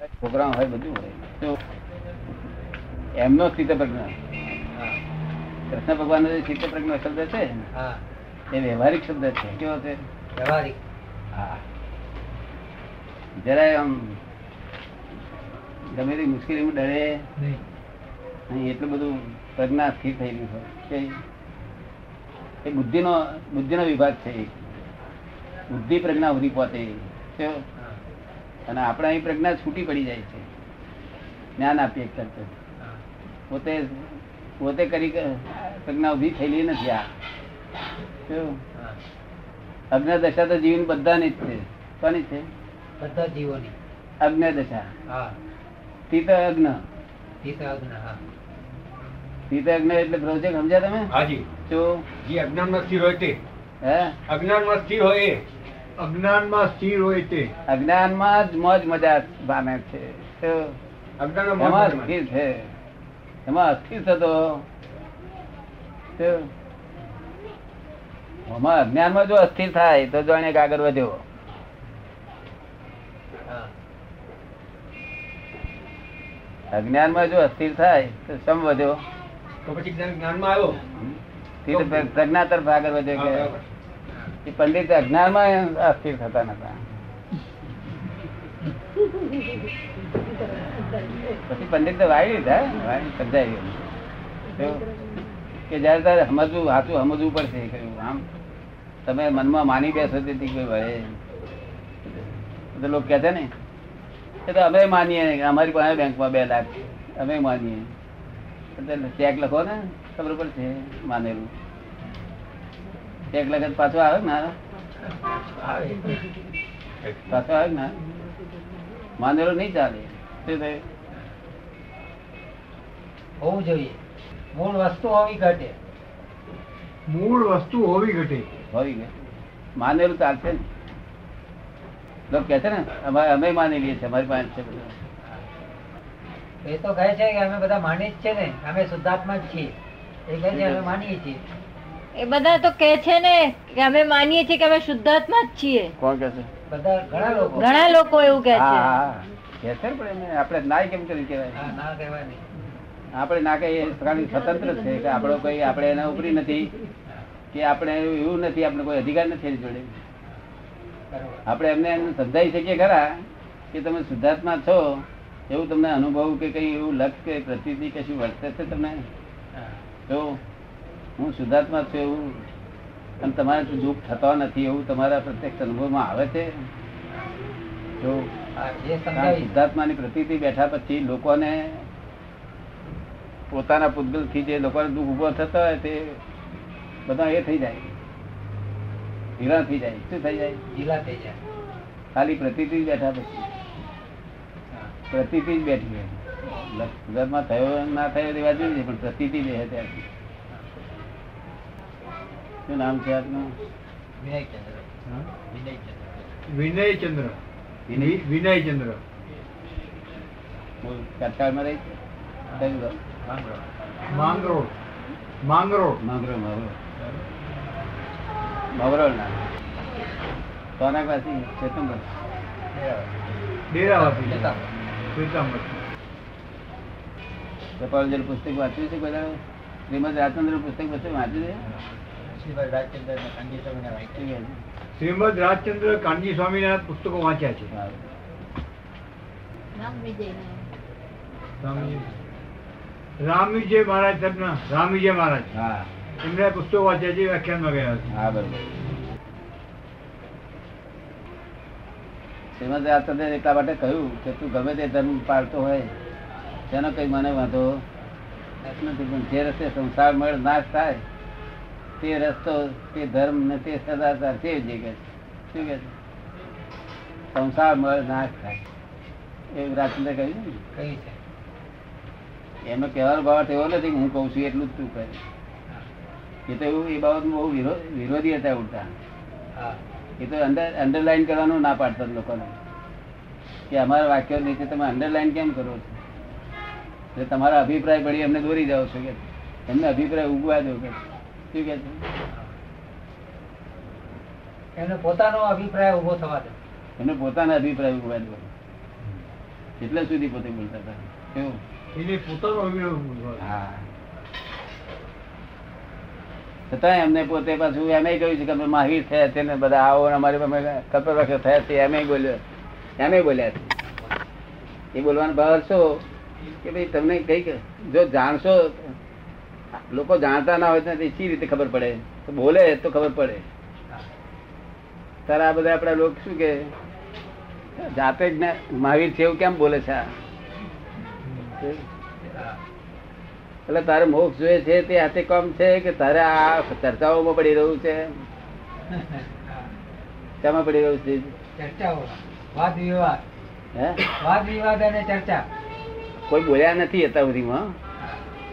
Programme હોય બધું હોય. તો એમનો સ્થિત પ્રજ્ઞ. કૃષ્ણ ભગવાન જે સ્થિત પ્રજ્ઞ શબ્દ છે એ વ્યવહારિક શબ્દ છે. કેવો છે? વ્યવહારિક. હા. જરાય આમ ગમે તે મુશ્કેલીમાં ડરે. નહીં. એટલું બધું પ્રજ્ઞા સ્થિર થઈ હોય કે એ બુદ્ધિનો બુદ્ધિનો વિભાગ છે બુદ્ધિ પ્રજ્ઞા સુધી પહોંચે કેવો? અને આપણે અહીં પ્રજ્ઞા છૂટી પડી જાય છે. જ્ઞાન આપીએ કરતો. પોતે પોતે કરી પ્રજ્ઞા ઊભી થયેલી નથી આ. અગ્ન દશા તો જીવન બધાની જ છે. કોની છે? બધા જીવોની. અગ્ન દશા હા. તીત અજ્ઞ તીત અગ્ન હા. તીત અજ્ઞ એટલે પ્રોજેક્ટ સમજ્યા તમે? હાજી. જો જે અજ્ઞાનમાં સ્થિર હોય તે. હે? અજ્ઞાનમાં સ્થિર હોય એ. અજ્ઞાનમાં સ્થિર હોય તે. અજ્ઞાનમાં જ મોજ મજા પામે છે. અજ્ઞાનમાં એમાં મોહ છે. એમાં અસ્થિર થતો એમાં અજ્ઞાનમાં જો અસ્થિર થાય તો જાણે આગળ વધ્યો. અજ્ઞાનમાં જો અસ્થિર થાય તો સમ વધ્યો? તો પછી જ્ઞાનમાં આવ્યો? સ્થિર પ્રજ્ઞા તરફ આગળ વધ્યો કે. એ પંડિત અજ્ઞાનમાં અસ્થિર થતા નતા. પછી પંડિત વાળી લીધા સમજાઈ ગયું. કે જયારે તારે સમજવું, સાચું સમજવું પડશે કહ્યું આમ તમે મનમાં માની બેસો તેથી કોઈ વળે તો લોકો કહેતા ને, એ તો અમે માનીએ, અમારી પાસે બેંકમાં બે લાખ. અમે માનીએ. ચેક લખો ને, ખબર પડશે, માનેલું. ચેક લગત પાછો આવે ને પાછો આવે ને માનેલો નહીં ચાલે. શું થયું? હોવું જોઈએ. મૂળ વસ્તુ હોવી ઘટે. મૂળ વસ્તુ હોવી ઘટે. હોવી ઘટે. માનેલું ચાલશે ને? લોકો કે છે ને અમારે અમે માની લઈએ છીએ અમારી પાસે છે એ તો કહે છે કે અમે બધા માની જ છે ને. અમે શુદ્ધાત્મા જ છીએ. એ કહે છે અમે માનીએ છીએ. એ બધા તો કે છે ને કે અમે માનીએ છીએ કે અમે શુદ્ધાત્મા જ છીએ. કોણ કે છે? બધા ઘણા લોકો. ઘણા લોકો એવું કે છે. હા કહે છે પણ આપણે ના કેમ કરી કહેવાય? ના કહેવાય નહીં. આપણે ના કહીએ કારણ કે સ્વતંત્ર છે કે આપણો કોઈ આપણે એના ઉપરી નથી કે આપણે એવું નથી આપણે કોઈ અધિકાર નથી એની જોડે. આપણે એમને એમ સમજાવી શકીએ ખરા કે તમે શુદ્ધાત્મા છો એવું તમને અનુભવ કે કઈ એવું લક્ષ કે પ્રતિ કશું વર્તે છે તમને? હા. હું શુદ્ધાત્મા છું એવું અને તમારે તો દુઃખ થતો નથી એવું તમારા પ્રત્યક્ષ અનુભવમાં આવે છે? જો શુદ્ધાત્માની પ્રતિ બેઠા પછી લોકોને પોતાના પૂતગલથી જે લોકોને દુઃખ ઊભો થતો હોય તે બધા એ થઈ જાય. હીરા થઈ જાય. શું થઈ જાય? ઢીલા થઈ જાય. ખાલી પ્રતિ બેઠા પછી. પ્રતિ જ બેઠી હોય. ગુજરાતમાં થયો ના થયો એ વાત છે, પણ પ્રતિથી બે ત્યારથી શું નામ છે આપનું વિનયચંદ્ર વિનયચંદ્ર કાટકાળમાં રહી? છું. માંગરોળ. માંગરોળ. માંગરોળ. માંગરોળ માંગરોળ. માંગરોળ ના. સોનાકવાસી ચેતનગઢ ડેરાવાસી. જતા. કપાલજલ પુસ્તક વાંચ્યું છે બધા શ્રીમદ રાજચંદ્ર પુસ્તક પુસ્તક વાંચ્યું છે? શ્રીમદ રાજચંદ્ર કાનજી છે? શ્રીમદ રાજચંદ્ર કાનજી સ્વામીના પુસ્તકો વાંચ્યા છે. સારું. સ્વામી રામવિજય મહારાજ સાહેબના રામવિજય મહારાજ. હા. એમના પુસ્તકો વાંચ્યા છે વ્યાખ્યાનમાં ગયા છે. હા બરોબર. શ્રીમદ રાજચંદ્ર એટલા માટે કહ્યું કે તું ગમે તે ધર્મ પાળતો હોય તેનો કઈ મને વાંધો નથી પણ જે રસ્તે સંસાર મળે નાશ થાય તે રસ્તો તે ધર્મ ને તે સદાચાર તે જ કે છે. શું કે સંસાર મળે નાશ થાય. એવું રાજચંદ્ર કહ્યું ને? છે. એમનો કહેવાનો ભાવ એવો નથી કે હું કહું છું એટલું જ તું કહે. એ તો એવું એ બાબતમાં બહુ વિરોધી હતા ઉલટા હા. એ તો અંડર અંડરલાઈન કરવાનું ના પાડતા લોકોને. કે અમારા વાક્યો નીચે તમે અંડરલાઈન કેમ કરો છો? એટલે તમારા અભિપ્રાય પડી એમને દોરી જાઓ છો કે? એમને અભિપ્રાય ઉગવા દો કે? શું કે છે? એનો પોતાનો અભિપ્રાય ઊભો થવા દે. એને પોતાના અભિપ્રાય દો. એટલે સુધી પોતે બોલતા હતા. કેવું? એને પોતાનો અભિપ્રાય હા. છતાં એમને પોતે પાછું એમ કહ્યું છે કે અમે માહિર થયા છે ને બધા આવો ને અમારી કપર કલ્પવૃક્ષ થયા છે એમ બોલ્યો. એમ બોલ્યા છે. એ બોલવાનો ભાવ છો કે ભાઈ તમને કંઈક જો જાણશો લોકો જાણતા ના હોય તો સી રીતે ખબર પડે? તો બોલે તો ખબર પડે. તારે આ બધા આપણા લોકો શું કે? જાતે જ મહાવીર છે એવું કેમ બોલે છે એટલે તારે મોક્ષ જોઈએ છે તે હાથે કામ છે કે તારે આ ચર્ચાઓમાં પડી રહ્યું છે? કેમાં પડી રહ્યું છે? ચર્ચાઓ વાદ વિવાદ. હે? વાદ વિવાદ અને ચર્ચા. કોઈ બોલ્યા નથી અત્યાર સુધીમાં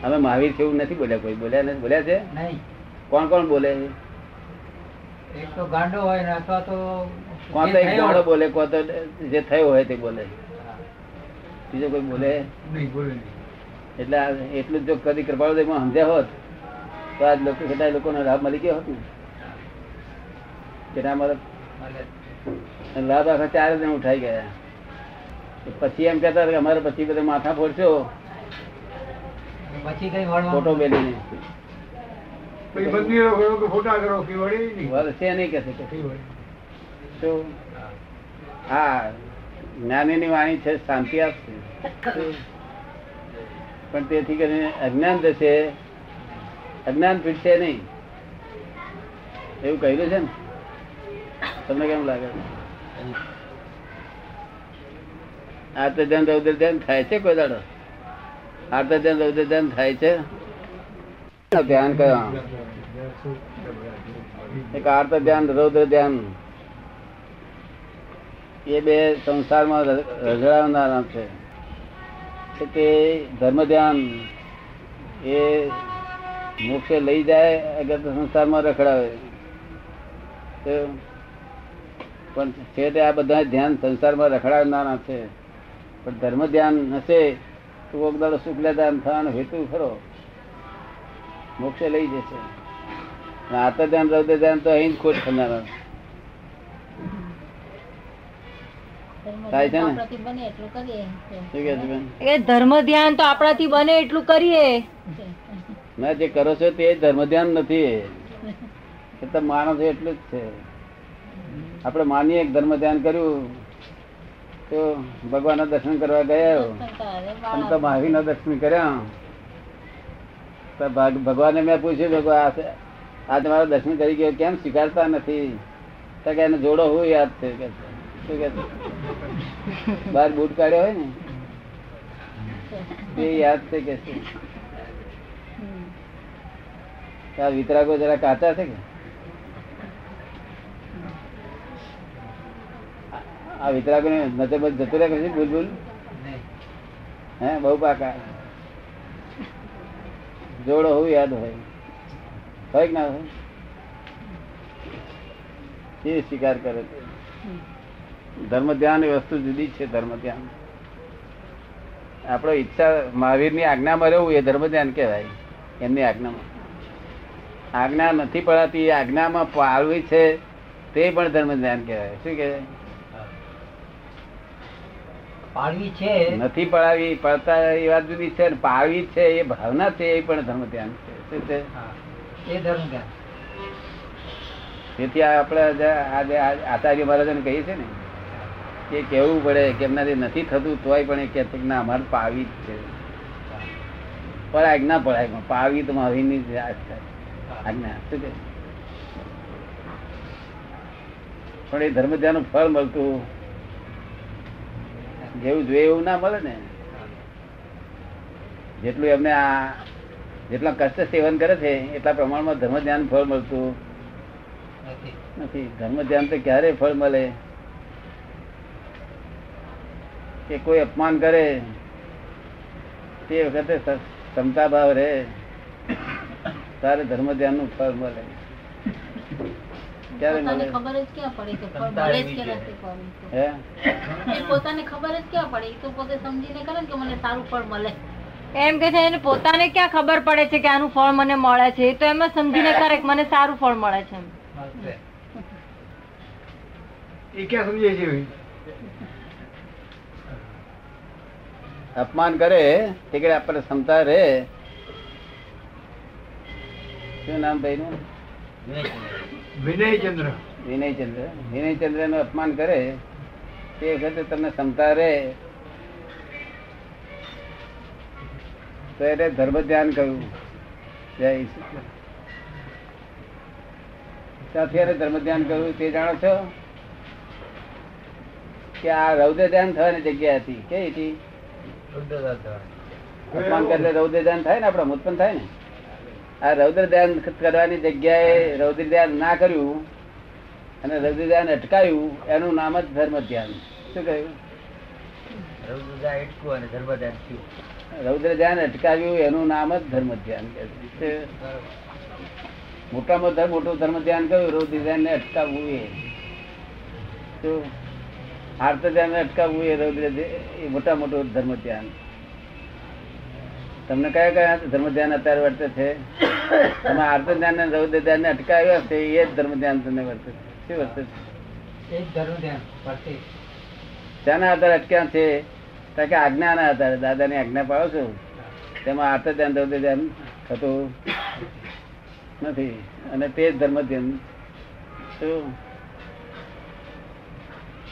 અમે મહાવીર કેવું નથી બોલ્યા? કોઈ બોલ્યા નથી? બોલ્યા છે? નહીં. કોણ કોણ બોલે? એક તો ગાંડો હોય ને અથવા તો કોણ તો એક ગાંડો બોલે કોણ તો જે થયો હોય તે બોલે. બીજો કોઈ બોલે? નહીં બોલે એટલે એટલું જો કદી કૃપાળુદેવમાં સમજ્યા હોત તો આજ લોકો કેટલાય લોકોનો લાભ મળી ગયો હતો કેટલા ના લાભ આખા ચાર જણ ઉઠાઈ ગયા. પછી એમ કહેતા અમારે પછી બધા માથા ફોડશો. પછી કઈ ફોટો પછી મંદિરો કરો કે ફોટા કરો કે વળે નહીં? વર્ષે નહીં કે તો હા જ્ઞાનીની વાણી છે શાંતિ આપશે. પણ તેથી કરીને અજ્ઞાન થશે અજ્ઞાન પીડશે નહીં. એવું કહ્યું છે ને? તમને કેમ લાગે? આર્ત ધ્યાન રૌદ્ર ધ્યાન થાય છે કોઈ દાડો. આર્ત ધ્યાન રૌદ્ર ધ્યાન થાય છે? ધ્યાન કયા એક આર્ત ધ્યાન રૌદ્ર ધ્યાન એ બે સંસારમાં રઝળાવનારા છે. તે ધર્મ ધ્યાન એ મોક્ષે લઈ જાય, અગર તો સંસારમાં રખડાવે. પણ છે તે આ બધા ધ્યાન સંસારમાં રખડાવનારા છે. પણ ધર્મ ધ્યાન હશે કોક દાડો શુક્લ ધ્યાન થવાનો હેતુ ખરો. મોક્ષે લઈ જશે. અને આત ધ્યાન રૌદ્ર ધ્યાન તો અહીં જ ખોટ થનારા ધર્મ ધ્યાન તો આપણાથી બને એટલું કરીએ. ના જે કરો છો તે ધર્મ ધ્યાન નથી એ. તો એટલું જ છે. આપણે માનીએ ધર્મ ધ્યાન કર્યું. તો ભગવાન ના દર્શન કરવા ગયા. અને તો મહાવીરના દર્શન કર્યા. તો ભગવાને મેં પૂછ્યું ભગવાન આ તમારા દર્શન કરી ગયો કેમ સ્વીકારતા નથી? તો કે એને જોડો હું યાદ છે. કે. શું કે બહાર બૂટ કાઢ્યો હોય ને. એ યાદ છે કે શું આ વિતરાગો જરા કાચા છે કે? આ વિતરાગો ને નજર બધ જતો રહે છે ભૂલ ભૂલ હે બહુ પાકા. જોડો હું યાદ હોય. હોય કે ના હોય? એ સ્વીકાર કરે છે. ધર્મ ધ્યાન એ વસ્તુ જુદી છે ધર્મ ધ્યાન. આપણો ઈચ્છા મહાવીરની આજ્ઞામાં રહેવું એ ધર્મ ધ્યાન કહેવાય એમની આજ્ઞામાં. આજ્ઞા નથી પડાતી આજ્ઞામાં પાળવી છે તે પણ ધર્મ ધ્યાન કહેવાય. શું કહેવાય? પાડવી છે? નથી પડાવી પડતા એ વાત જુદી છે ને પાળવી છે એ ભાવના છે એ પણ ધર્મ ધ્યાન છે? છે એ ધર્મ ધ્યાન તેથી આપણે આજે આચાર્ય મહારાજને કહીએ છીએ ને કે કેવું પડે કે એમનાથી નથી થતું તોય પણ એ કે ના અમારે પાવી જ છે. પણ આજ્ઞા પડાય પાવી તો મહાવીરની જ આજ્ઞા શું છે? પણ એ ધર્મ ધ્યાન ફળ મળતું જેવું જોઈએ એવું ના મળે ને. જેટલું એમને આ જેટલા કષ્ટ સેવન કરે છે એટલા પ્રમાણમાં ધર્મ ધ્યાન ફળ મળતું. નથી. ધર્મ ધ્યાન તો ક્યારે ફળ મળે? કે કોઈ અપમાન કરે તે વખતે ક્ષમતા ભાવ રહે. તારે ધર્મ ધ્યાનનું ફળ મળે. ક્યારે મળે ખબર જ ક્યાં પડે કે મળે જ કે નથી હે? એ પોતાને ખબર જ ક્યાં પડે? એ તો પોતે સમજીને કરે ને કે મને સારું ફળ મળે. એમ કે છે એને પોતાને ક્યાં ખબર પડે છે કે આનું ફળ મને મળે છે? એ તો એમ જ સમજીને કરે કે મને સારું ફળ મળે છે એ ક્યાં સમજે છે? અપમાન કરે તે કે આપણને ક્ષમતા રહે. શું નામ ભાઈનું? વિનયચંદ્ર. વિનયચંદ્ર. વિનયચંદ્રનું અપમાન કરે તે વખતે તમને ક્ષમતા રહે. તો એટલે ધર્મ ધ્યાન કહ્યું. જય. ત્યાંથી એને ધર્મ ધ્યાન કહ્યું. તે જાણો છો કે આ રૌદ્ર ધ્યાન થવાની જગ્યા હતી. કઈ હતી? અપમાન કરે રૌદ્ર ધ્યાન થાય ને આપડે ઉત્પન્ન થાય ને? આ રૌદ્ર ધ્યાન કરવાની જગ્યાએ રૌદ્ર ધ્યાન ના કર્યું અને રૌદ્ર ધ્યાન અટકાયું એનું નામ જ ધર્મ ધ્યાન શું કહ્યું? રૌદ્ર ધ્યાન અટકાવ્યું એનું નામ જ ધર્મ ધ્યાન. મોટામાં ધર્મ મોટું ધર્મ ધ્યાન કહ્યું રૌદ્ર ધ્યાન ને અટકાવવું એ. આર્ત ધ્યાન અટકાવવું એ રૌદ્ર એ મોટા મોટું ધર્મ ધ્યાન તમને કયા કયા ધર્મ ધ્યાન અત્યારે વર્તે છે? તમે આર્ત ધ્યાન ને રૌદ્ર ધ્યાન ને અટકાવ્યા છે એ જ ધર્મ ધ્યાન તમને વર્તે છે. શું વર્તે છે? ધર્મ ધ્યાન વર્તે શાના આધારે અટક્યા છે? કારણ કે આજ્ઞાના આધારે દાદાની આજ્ઞા પાડો છો. તેમાં આર્ત ધ્યાન રૌદ્ર ધ્યાન થતું નથી. અને તે જ ધર્મ ધ્યાન શું?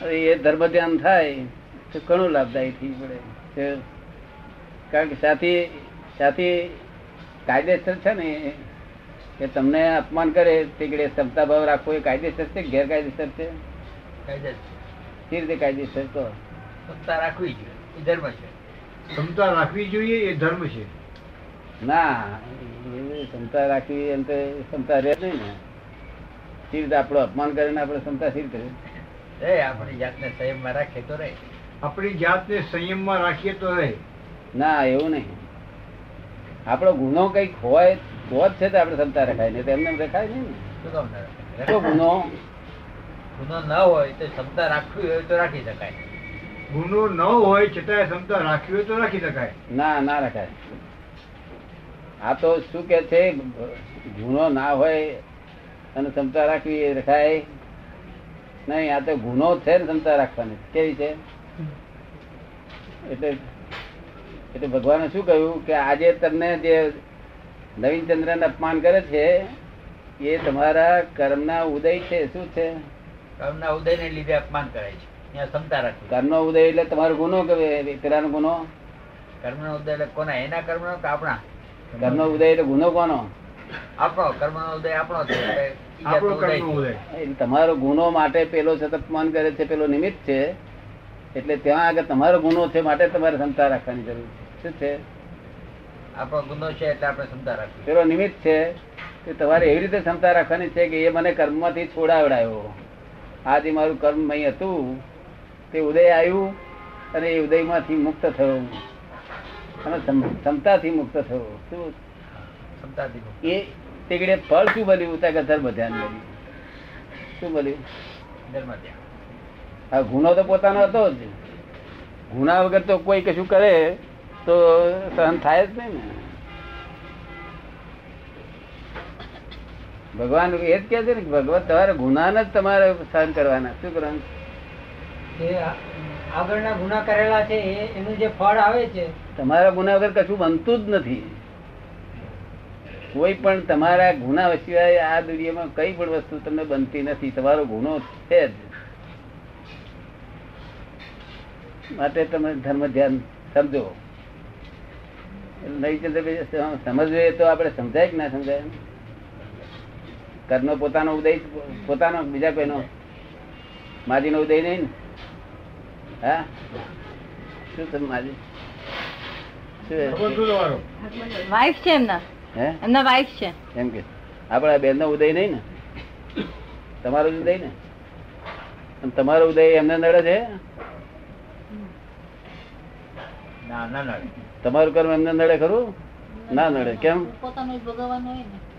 એ ધર્મ ધ્યાન થાય તો ઘણું લાભદાયી થઈ પડે. કારણ કે સાથી સાથી કાયદેસર છે ને કે તમને અપમાન કરે તે ક્ષમતા ભાવ રાખવો એ કાયદેસર છે ગેરકાયદેસર છે? કાયદેસર. રીતે કાયદેસર સત્તા રાખવી જોઈએ એ ધર્મ છે. ક્ષમતા રાખવી જોઈએ એ ધર્મ છે. ના ક્ષમતા રાખવી એમ તો ક્ષમતા રહે નહીં ને. સી રીતે આપણું અપમાન કરીને આપણે ક્ષમતા સી રીતે એ આપણી જાતને સંયમમાં રાખીએ તો રહે. આપણી જાતને સંયમમાં રાખીએ તો રહે. ના એવું નહીં. આપણો ગુનો કંઈક હોય તો જ છે તો આપણે ક્ષમતા રખાય ને તેમને એમ રખાય નહીં ને? તો ગુનો ગુનો ન હોય તો ક્ષમતા રાખવી હોય તો રાખી શકાય. ગુનો ન હોય છતાંય ક્ષમતા રાખવી હોય તો રાખી શકાય. ના ના રખાય. આ તો શું કે છે ગુનો ના હોય અને ક્ષમતા રાખવી એ રખાય નહીં. આ તો ગુનો છે ને ક્ષમતા રાખવાની. કેવી છે? એટલે એટલે ભગવાને શું કહ્યું કે આજે તમને જે નવીન ચંદ્રને અપમાન કરે છે એ તમારા કર્મના ઉદય છે શું છે? કર્મના ઉદયને લીધે અપમાન કરે છે. ત્યાં ક્ષમતા રાખવી. કર્મનો ઉદય એટલે તમારો ગુનો કે પેલાનો ગુનો? કર્મનો ઉદય એટલે કોના? એના કર્મનો કે આપણા? કર્મનો ઉદય એટલે ગુનો કોનો? આપણો. કર્મનો ઉદય આપણો છે. આપણો કર્મ નો ઉદય. એટલે તમારો ગુનો માટે પેલો છે અપમાન કરે છે પેલો નિમિત્ત છે. એટલે ત્યાં આગળ તમારો ગુનો છે માટે તમારે ક્ષમતા રાખવાની જરૂર છે. શું છે? આપણો ગુનો છે એટલે આપણે ક્ષમતા રાખવી. પેલો નિમિત્ત છે કે તમારે એવી રીતે ક્ષમતા રાખવાની છે કે એ મને કર્મમાંથી છોડાવડાયો. આ જે મારું કર્મ અહીં હતું તે ઉદય આવ્યું અને એ ઉદયમાંથી મુક્ત થયો અને ક્ષમતાથી મુક્ત થયો. શું? ક્ષમતાથી એ તે ફળ શું બન્યું? ત્યાં કે ધર્મ ધ્યાન બન્યું. શું બન્યું? ધર્મ ધ્યાન. આ ગુનો તો પોતાનો હતો જ. ગુના વગર તો કોઈ કશું કરે. તો સહન થાય જ નહીં ને. ભગવાન એ જ કે છે ને ભગવાન તમારે ગુના જ તમારે સહન કરવાના. શું કરવાનું? આગળના ગુના કરેલા છે એનું જે ફળ આવે છે તમારા ગુના વગર કશું બનતું જ નથી. કોઈ પણ તમારા ગુના સિવાય આ દુનિયામાં કઈ પણ વસ્તુ તમને બનતી નથી. તમારો ગુનો છે જ. માટે તમે ધર્મ ધ્યાન સમજો. એટલે નહીં ચંદ્રભાઈ સમ- તો આપણે સમજાય કે ના સમજાય? કરનો પોતાનો ઉદય પોતાનો બીજા કોઈનો? માજીનો ઉદય નહીં ને? હા? શું તમે માજી? વાઈફ છે એમના. હે? એમના વાઈફ છે. એમ કે આપણા બેનનો ઉદય નહીં ને? તમારો જ ઉદય ને? તમારો ઉદય એમને નડે છે? તમારું કર્મ એમને નડે ખરું? ના નડે કેમ?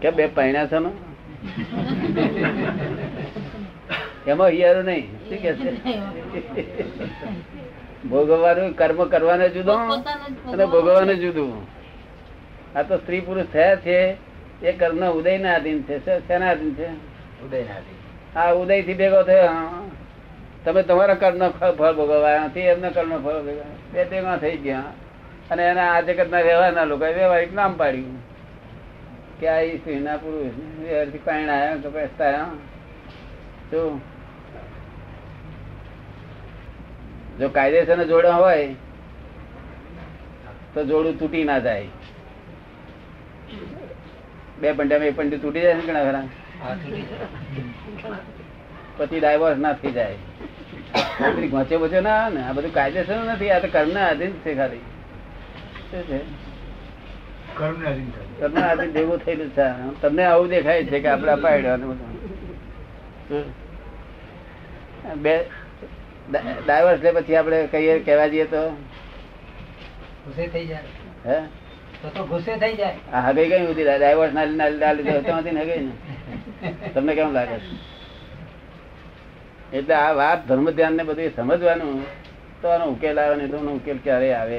કેમ બે પૈણા છે ને એમાં હિયારું નહીં શું કે છે? ભોગવવાનું કર્મ કરવાને જુદો અને ભોગવવાને જુદું. આ તો સ્ત્રી પુરુષ થયા છે એ કર્મ ઉદય ના આધીન છે. શેના આધીન છે? ઉદય આ ઉદયથી ભેગો થયો હા. તમે તમારા કર્મ ફળ ભોગવવા નથી એમના કર્મ ફળ ભોગવવા. બે ભેગા થઈ ગયા. અને એના આ જગતના વ્યવહારના લોકો વ્યવહારિક નામ પાડ્યું. કે આ સ્ત્રીના પુરુષ. વ્યવહારથી પાણી કે બેસતા તો જો કાયદેસર જોડે હોય તો જોડું તૂટી ના જાય. બે પંડામાં એક પંડી તૂટી જાય ને ઘણા ખરા. પછી ડાયવોર્સ ના થઈ જાય. આ ગોચે બોચે ના ને આ બધું કાયદેસર નથી આ તો કર્મના આધીન છે ખાલી. શું છે? કર્મને આધીન ભેગું થયેલું છે. તમને આવું દેખાય છે કે આપણે શું? બે ડાયવર્સ લે પછી આપણે કહીએ કહેવા જઈએ તો? ગુસ્સે થઈ જાય. હે? તો ગુસ્સે થઈ જાય. હા કઈ હતી ડાયવર્સ ના. લીધે તમને કેમ લાગે? છે એટલે આ વાત ધર્મ ધ્યાન ને બધું સમજવાનું. તો આનો ઉકેલ આવે ને તો ઉકેલ ક્યારે આવે?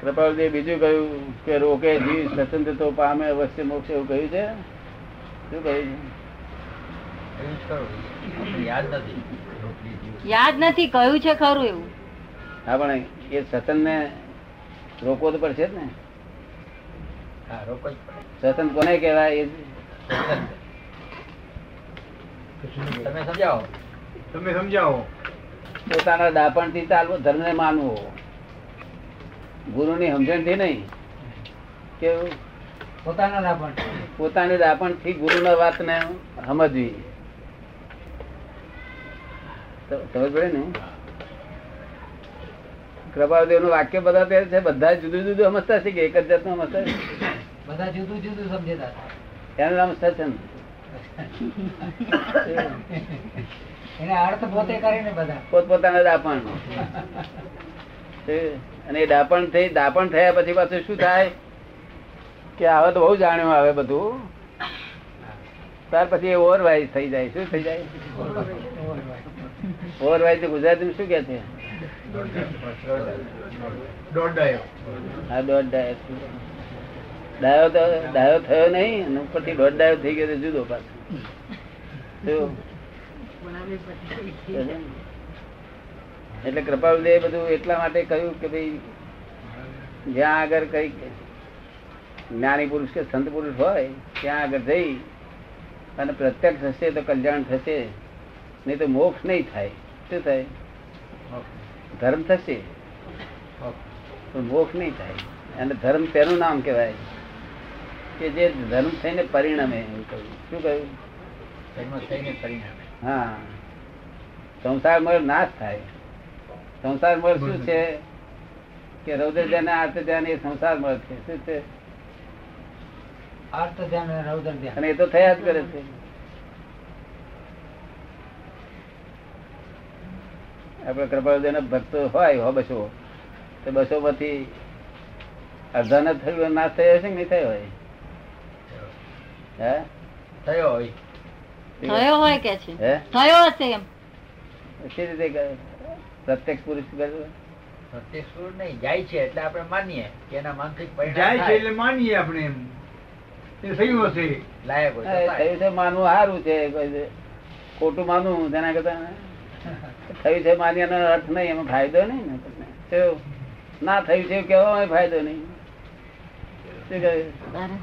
કૃપાલજી બીજું કહ્યું કે રોકે જીવ સ્વતંત્ર તો પામે અવશ્ય મોક્ષ એવું કહ્યું છે? શું કહ્યું? યાદ નથી. યાદ નથી કહ્યું છે ખરું એવું. હા પણ એ સતન ને રોકવો તો પડશે જ ને. હા રોકો જ પડે. સતન કોને કહેવાય? એ તમે સમજાવો? તમે સમજાવો. પોતાના દાપણથી ચાલવું ધર્મ ને માનવો. ગુરુ ની સમજણથી નહીં. કેવું પોતાના દાપણ પોતાની દાપણથી ગુરુ ના વાત ને સમજવી. સમજ પડે ને? કૃપાદેવનું વાક્ય બધા તે છે બધા જુદું જુદું સમજતા છે કે એક જ જાતનું સમજતા છે? બધા જુદું જુદું સમજતા એનું નામ સચન એને અર્થ પોતે કરીને બધા. પોતપોતાના દાપણ અને એ દાપણ થઈ દાપણ થયા પછી પાછું શું થાય? કે હવે તો બહુ જાણ્યું આવે બધું. ત્યાર પછી એ ઓવરવાઇઝ થઈ જાય. શું થઈ જાય? ઓવરવાઇઝ ગુજરાતીમાં શું કે છે? દોઢ ડાયો. આ દોઢ ડાયો. ડાયો તો ડાયો થયો નહીં અને ઉપરથી દોઢ ડાયો થઈ ગયો જુદો પાછો? એટલે કૃપાળુદેવ બધું એટલા માટે કહ્યું કે ભાઈ જ્યાં આગળ કઈ જ્ઞાની પુરુષ કે સંત પુરુષ હોય ત્યાં આગળ જઈ અને પ્રત્યક્ષ હશે તો કલ્યાણ થશે નહીં તો મોક્ષ નહીં થાય. શું થાય? ધર્મ થશે મોક્ષ નહીં થાય. અને ધર્મ તેનું નામ કહેવાય કે જે ધર્મ થઈને પરિણમે શું કહ્યું? જન્મ થઈને પરિણામે. હા. સંસાર મળ નાશ થાય. સંસાર મળ શું છે? કે રૌદ્ર ધ્યાન આર્ત ધ્યાન એ સંસાર મળ છે. શું છે? આર્ત ધ્યાન રૌદ્ર ધ્યાન અને એ તો થયા જ કરે છે. આપડે કૃપાળુદેવ ભક્તો હોય હો બસો તો બસો માંથી અડધા ને થયું નાશ થયો છે કે નહીં થયો હોય? હે? થયો હોય. થયો હોય કે છે? હે? થયો હશે એમ. શી રીતે પ્રત્યક્ષ પુરુષ પ્રત્યક્ષ પુરુષ નહીં જાય છે એટલે આપણે માનીએ કે એના માનસિક જાય છે એટલે માનીએ આપણે એમ. એ થયું હશે. લાયક હોય હા, તો એ થાય. થયું છે માનવું સારું છે. ખોટું માનવું તેના કરતા થયું છે માન્યાનો અર્થ નહીં એમાં ફાયદો નહીં ને. ના થયું છે એવું કહેવામાં ફાયદો નહીં. શું કહ્યું?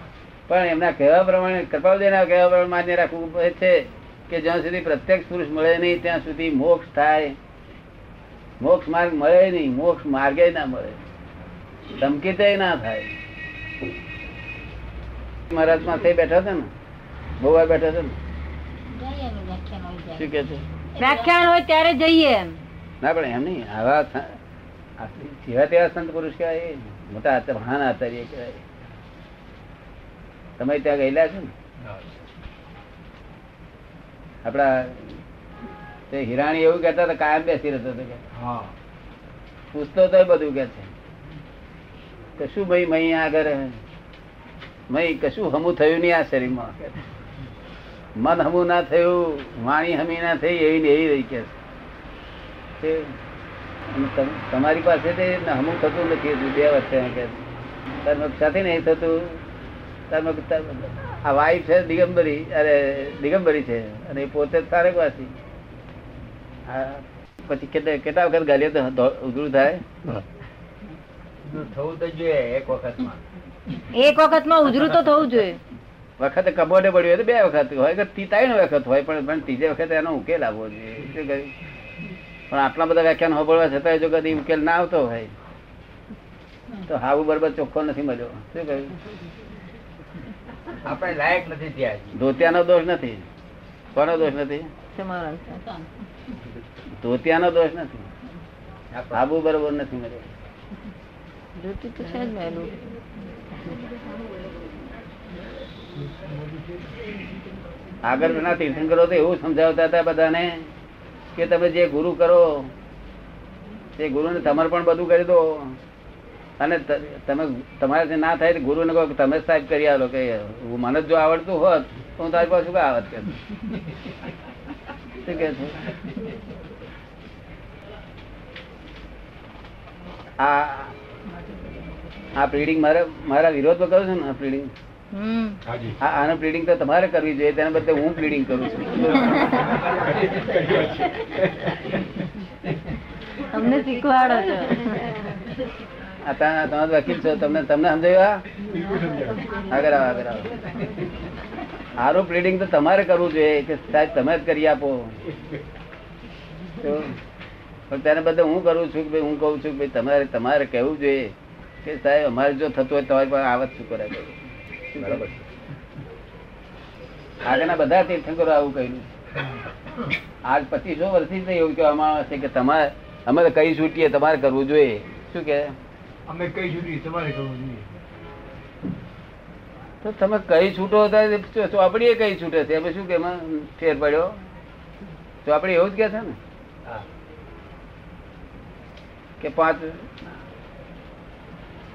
પણ એમના કહેવા પ્રમાણે કૃપાળુદેવના કહેવા પ્રમાણે માન્ય રાખવું પડે છે કે જ્યાં સુધી પ્રત્યક્ષ પુરુષ મળે નહીં ત્યાં સુધી મોક્ષ થાય. મોક્ષ માર્ગ મળે નહીં મોક્ષ માર્ગે ના મળે. ધમકીતે ના થાય. મહારાજમાં બેઠા છે ને? બહુ વાર બેઠા છે ને. શું કે છે? વ્યાખ્યાન હોય ત્યારે જઈએ ના પણ એમ નહીં. આવા જેવા તેવા સંત પુરુષ કહેવાય મોટા મહાન આચાર્ય કહેવાય. તમે ત્યાં ગયેલા છો ને? આપડા તે હિરાણી એવું કેતા હતા કાયમ બેસી રહેતો હતો કે. પૂછતો તો બધું કે છે. કશું ભાઈ મહી આગળ મહી કશું હમું થયું નહીં આ શરીરમાં? કે મન હમું ના થયું વાણી હમી ના થઈ એવી ને એવી રહી કે તમારી પાસે તે હમું થતું નથી બે વર્ષે કે. સાથે નહીં થતું? આ વાઈફ છે દિગંબરી અરે દિગંબરી છે અને એ પોતે જ તારકવાસી. આ પછી કેટલા કેટલા વખત ગાલીએ તો દો- થાય? થવું તો જોઈએ એક વખતમાં. એક વખતમાં ઉધરું તો થવું જોઈએ. વખત કબોડે પડ્યું હોય તો બે વખત હોય કે ત્રણ વખત હોય પણ પણ ત્રીજે વખતે એનો ઉકેલ આવવો જોઈએ. શું પણ આટલા બધા વ્યાખ્યાન હોબળવા છતાં જો કદી ઉકેલ ના આવતો હોય તો હાવું બરોબર ચોખ્ખો નથી મળ્યો. શું કહ્યું આપણે લાયક નથી ત્યાં. ધોતિયાનો દોષ નથી. કોનો દોષ નથી? ધોતિયાનો દોષ નથી. આબુ બરોબર નથી મળ્યો. આગળ ના તીર્થંકરો તો એવું સમજાવતા હતા બધાને કે તમે જે ગુરુ કરો તે ગુરુને સમર્પણ બધું કરી દો. અને તમે તમારે ના થાય તો ગુરુને કહો કે તમે સાહેબ કરી આવો કે હું મને જ જો આવડતું હોત તો હું તારી પાસે શું આવત કે શું કે છે? આ આ પ્રીડિંગ મારા મારા વિરોધમાં કરું છું ને આ પ્રીડિંગ આનો પ્લીડિંગ તો તમારે કરવી જોઈએ તેના બદલે હું પ્લીડિંગ કરું છું. અમને શીખવાડો છો. આ તમે વકીલ છો તમને તમને સમજાયું આગળ આવો આગળ આવો. આનું પ્લીડિંગ તો તમારે કરવું જોઈએ કે સાહેબ તમે જ કરી આપો. પણ તેને બદલે હું કરું છું કે ભાઈ હું કહું છું કે તમારે તમારે કહેવું જોઈએ કે સાહેબ અમારે જો થતું હોય તમારી પાસે આવત શું કરે બરાબર? આગળના બધા તીર્થંકરો આવું કહ્યું. આજ પચીસો વર્ષથી એવું કહેવામાં આવે છે કે તમારે અમે તો કઈ છૂટીએ તમારે કરવું જોઈએ. શું કે અમે કઈ છૂટી તમારે કરવું જોઈએ. તો તમે કઈ છૂટો હતા એ ચોપડીએ કઈ છૂટે છે? અમે શું કે એમાં ફેર પડ્યો? ચોપડી એવું જ કે છે ને? કે પાંચ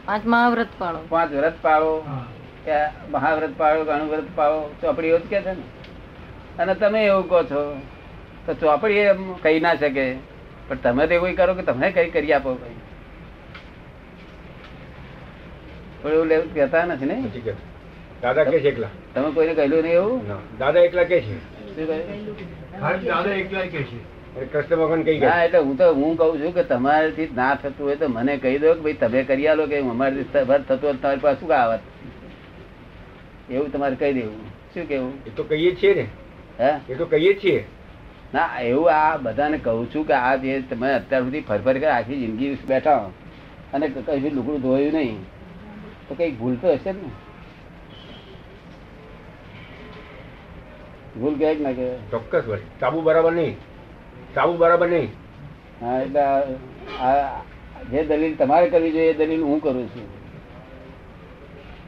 પાંચ મહાવ્રત પાળો. પાંચ વ્રત પાળો કે મહાવ્રત પાળો ઘણું વ્રત પાળો ચોપડી એવું જ કે છે ને? અને તમે એવું કહો છો તો ચોપડી એમ કહી ના શકે. પણ તમે તો એવું કરો કે તમે કઈ કરી આપો કઈ પણ એવું લેવું કહેતા નથી ને? દાદા કે છે એકલા. તમે કોઈને કહેલું નહીં એવું? દાદા એકલા કે છે. દાદા એકલા કે છે. કૃષ્ણ ભગવાન કઈ ગયા. એટલે હું તો હું કઉ છું કે તમારાથી ના થતું હોય તો મને કહી દો કે ભાઈ તમે કરી આલો કે અમારી ભર થતું હોય તમારી પાસે શું આવત એવું તમારે કહી દેવું. શું કેવું એ તો કહીએ છીએ ને. હે? એ તો કહીએ છીએ. ના એવું આ બધાને કહું છું કે આ જે તમે અત્યાર સુધી ફરફર કરી આખી જિંદગી બેઠા અને કઈ લુગડું ધોયું નહીં. તો કઈ ભૂલ તો હશે જ ને. ભૂલ કે ના કે ચોક્કસ ભાઈ. સાબુ બરાબર નહીં. સાબુ બરાબર નહીં. હા એટલે આ- જે દલીલ તમારે કરવી જોઈએ એ દલીલ હું કરું છું.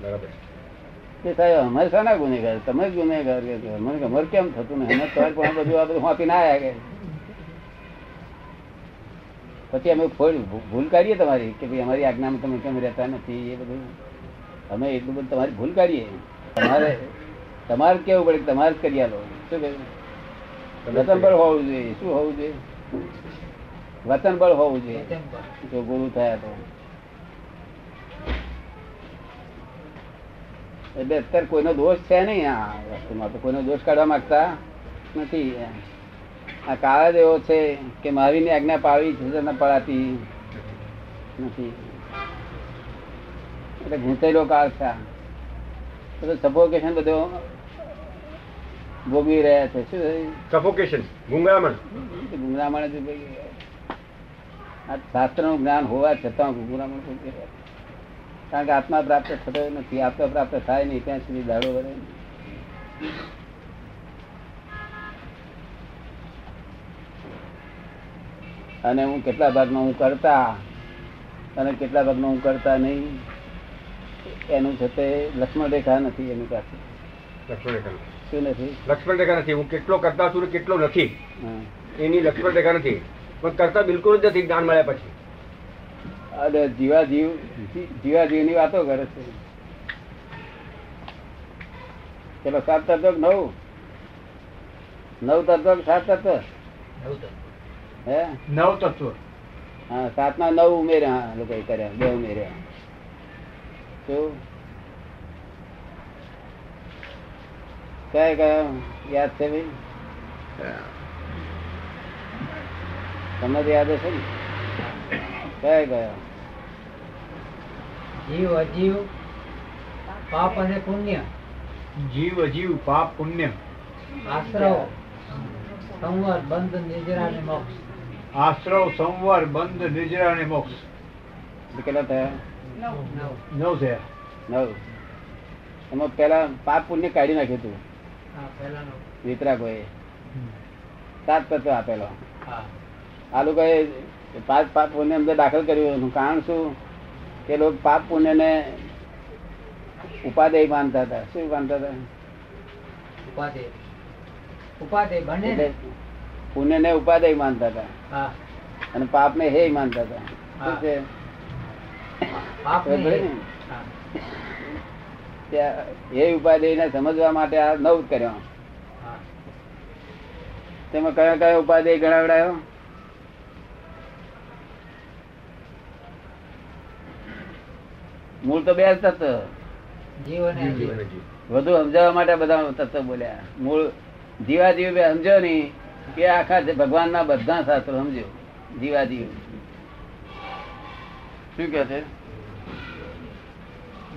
બરાબર. કે સાહેબ અમારે શાના ગુનેગાર? તમે જ ગુનેગાર કે છો. અમને અમારે કેમ થતું નહીં? અમે તમારે પણ બધું આ બધું વાપી ના આવ્યા કે પછી અમે ભૂલ કાઢીએ તમારી કે ભાઈ અમારી આજ્ઞામાં તમે કેમ રહેતા નથી એ બધું. અમે એટલું બધું તમારી ભૂલ કાઢીએ. તમારે તમારે કેવું પડે તમારે જ કરી આલો. શું કહે? વતન બળ હોવું જોઈએ. શું હોવું જોઈએ? વતન બળ હોવું જોઈએ. જો ગુરુ થયા તો. એટલે અત્યારે કોઈનો દોષ છે નહીં આ વસ્તુમાં. તો કોઈનો દોષ કાઢવા માંગતા નથી. આ કાળ એવો છે કે મહાવીરની આજ્ઞા પાવી છે ન પડાતી નથી. એટલે ઘૂંટેલો કાળ છે. સફોકેશન બધો ભોગવી રહ્યા છે. શું સફોકેશન ગુંગળામણ ગુંગરામણ જ આ શાસ્ત્રનું જ્ઞાન હોવા છતાં ગુંગરામણ ભોગવી રહ્યા કારણ કે આત્મા પ્રાપ્ત થતો નથી. આત્મા પ્રાપ્ત થાય નહીં ત્યાં સુધી દાડો વરે અને હું કેટલા ભાગમાં હું કરતા અને કેટલા ભાગમાં હું કરતા નહીં? એનું છે તે લક્ષ્મણ રેખા નથી એની પાસે લક્ષ્મણ રેખા શું નથી? લક્ષ્મણ રેખા નથી. હું કેટલો કરતા છું કેટલો નથી. એની લક્ષ્મણ રેખા નથી. પણ કરતા બિલકુલ જ નથી જ્ઞાન મળ્યા પછી. અને જીવા જીવ જીવા જીવની વાતો કરે છે. પેલો સાત તત્વ નવ? નવ તત્વ સાત તત્વ? નવ તો. હે? નવ તત્વ. હા સાત ના નવ ઉમેર્યા લોકો કર્યા બે ઉમેર્યા. શું કયા કયા યાદ છે ભાઈ? તમને તો યાદ હશે ને? કયા કયા? જીવ અજીવ પાપ અને પુણ્ય. જીવ અજીવ પાપ પુણ્ય. આશ્રવ સંવર બંધ નિજરા અને મોક્ષ. આશ્રવ સંવર બંધ નિજરા અને મોક્ષ. કેટલા થયા? નવ છે નવ એમાં પેલા પાપ પુણ્ય કાઢી નાખ્યું હતું. વિતરાગો એ. સાત તત્વ આપેલો. હા. આ લોકોએ પાંચ પાપ પુણ્ય અંદર દાખલ કર્યું એનું કારણ શું? કે લોકો પાપ પુણ્ય ને ઉપાદેય માનતા હતા. શું માનતા હતા? પુણ્ય ને. ઉપાદેય માનતા હતા. અને પાપ ને હે માનતા હતા. શું છે પાપ ને ખબર પડી ને? હા ત્યાં એ ઉપાદેય ને સમજવા માટે આ નવ કર્યો. તેમાં કયા કયા ઉપાદેય ગણાવડાયો? મૂળ તો બે જ તત્વ. જીવ વધુ સમજાવવા માટે બધા તત્વ બોલ્યા. મૂળ જીવાજીવ બે સમજો નહીં કે આખા ભગવાન ના બધા શાસ્ત્રો સમજો જીવાજીવ. શું કે છે?